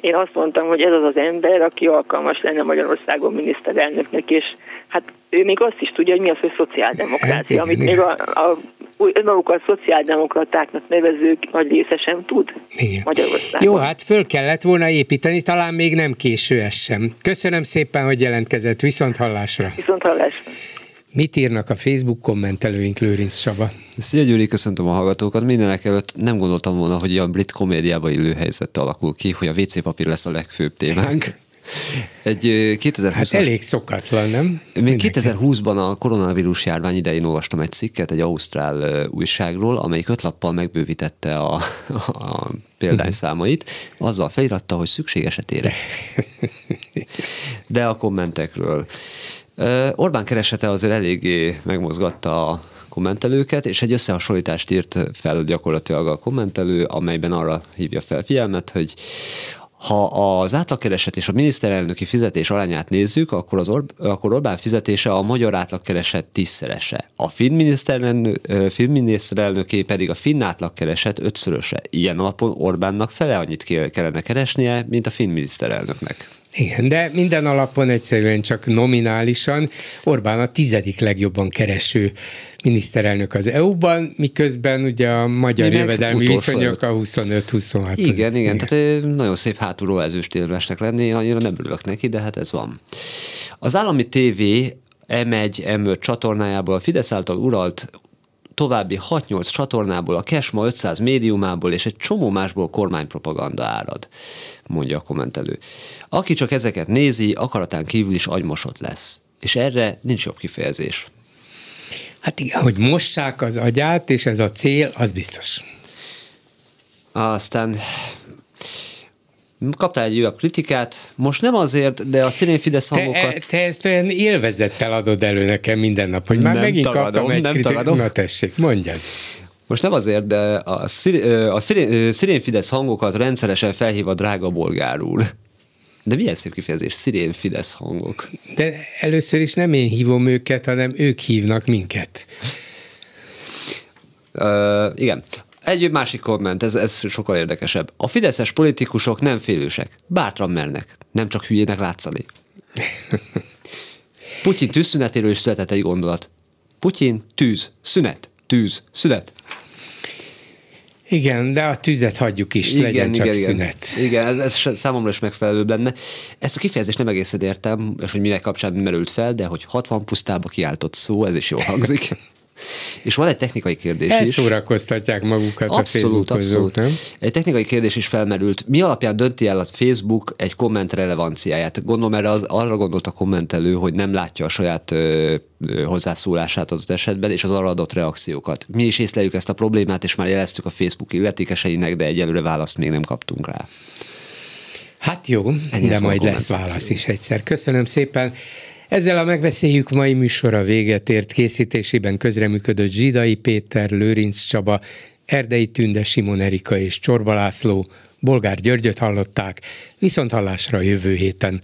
Speaker 11: én azt mondtam, hogy ez az az ember, aki alkalmas lenne Magyarországon miniszterelnöknek, és hát ő még azt is tudja, hogy mi az, hogy szociáldemokrácia, amit még a, a önmagukat szociáldemokratáknak nevezők nagy része sem tud Igen. Magyarországon.
Speaker 1: Jó, hát föl kellett volna építeni, talán még nem késő ez sem. Köszönöm szépen, hogy jelentkezett. Viszont hallásra.
Speaker 11: Viszont hallásra.
Speaker 1: Mit írnak a Facebook kommentelőink, Lőrinc Saba?
Speaker 12: Szia Gyuri, köszöntöm a hallgatókat. Mindenek előtt nem gondoltam volna, hogy ilyen brit komédiába illő helyzet alakul ki, hogy a WC papír lesz a legfőbb témánk. Egy 2020
Speaker 1: hát elég szokatlan, nem?
Speaker 12: Még 2020-ban a koronavírus járvány idején olvastam egy cikket egy ausztrál újságról, amelyik öt lappal megbővítette a, a példányszámait, azzal feliratta, hogy szükség esetére. De a kommentekről. Orbán keresete azért eléggé megmozgatta a kommentelőket, és egy összehasonlítást írt fel gyakorlatilag a kommentelő, amelyben arra hívja fel figyelmet, hogy ha az átlagkereset és a miniszterelnöki fizetés arányát nézzük, akkor, az Or- akkor Orbán fizetése a magyar átlagkereset tízszerese. A finn, miniszterelnök, finn miniszterelnöké pedig a finn átlagkereset ötszöröse. Ilyen alapon Orbánnak fele annyit kellene keresnie, mint a finn miniszterelnöknek.
Speaker 1: Igen, de minden alapon egyszerűen csak nominálisan Orbán a tizedik legjobban kereső miniszterelnök az EU-ban, miközben ugye a magyar Minek jövedelmi viszonyok a 25-26.
Speaker 12: Igen, igen, igen, tehát nagyon szép hátulról ezőst élvesnek lenni, annyira nem örülök neki, de hát ez van. Az állami TV M1, M5 csatornájából a Fidesz által uralt további 6-8 csatornából, a Kesma 500 médiumából és egy csomó másból kormánypropaganda árad, mondja a kommentelő. Aki csak ezeket nézi, akaratán kívül is agymosott lesz. És erre nincs jobb kifejezés.
Speaker 1: Hát igen, hogy mossák az agyát, és ez a cél, az biztos.
Speaker 12: Aztán kaptál egy újabb kritikát, most nem azért, de a színén Fidesz hangokat...
Speaker 1: Te, te ezt olyan élvezettel adod elő nekem minden nap, hogy már nem megint tagadom, kaptam egy nem kritikát. Tagadom. Na tessék, mondjad.
Speaker 12: Most nem azért, de a, szirén, a szirén, szirén Fidesz hangokat rendszeresen felhív a drága bolgár úr. De milyen szép kifejezés, szirén Fidesz hangok.
Speaker 1: De először is nem én hívom őket, hanem ők hívnak minket.
Speaker 12: Uh, igen. Egy másik komment, ez, ez sokkal érdekesebb. A fideszes politikusok nem félősek, bátran mernek, nem csak hülyének látszani. Putyin tűzszünetéről is született egy gondolat. Putyin, tűz, szünet, tűz, szünet.
Speaker 1: Igen, de a tüzet hagyjuk is, igen, legyen csak igen, szünet.
Speaker 12: Igen, ez, ez számomra is megfelelő lenne. Ezt a kifejezést nem egészen értem, és hogy minek kapcsán merült fel, de hogy 60 pusztába kiáltott szó, ez is jól hangzik. És van egy technikai kérdés
Speaker 1: is. Elszórakoztatják magukat abszolút, a abszolút. nem?
Speaker 12: Egy technikai kérdés is felmerült. Mi alapján dönti el a Facebook egy komment relevanciáját? Gondolom erre az, arra gondolt a kommentelő, hogy nem látja a saját ö, ö, hozzászólását az esetben, és az arra adott reakciókat. Mi is észleljük ezt a problémát, és már jeleztük a Facebook illetékeseinek, de egyelőre választ még nem kaptunk rá.
Speaker 1: Hát jó, Ennyi de majd lesz válasz is egyszer. Köszönöm szépen. Ezzel a megbeszéljük mai műsora véget ért. Készítésében közreműködött Zsidai Péter, Lőrinc Csaba, Erdei Tünde, Simon Erika és Csorba László, Bolgár Györgyöt hallották, viszont hallásra jövő héten.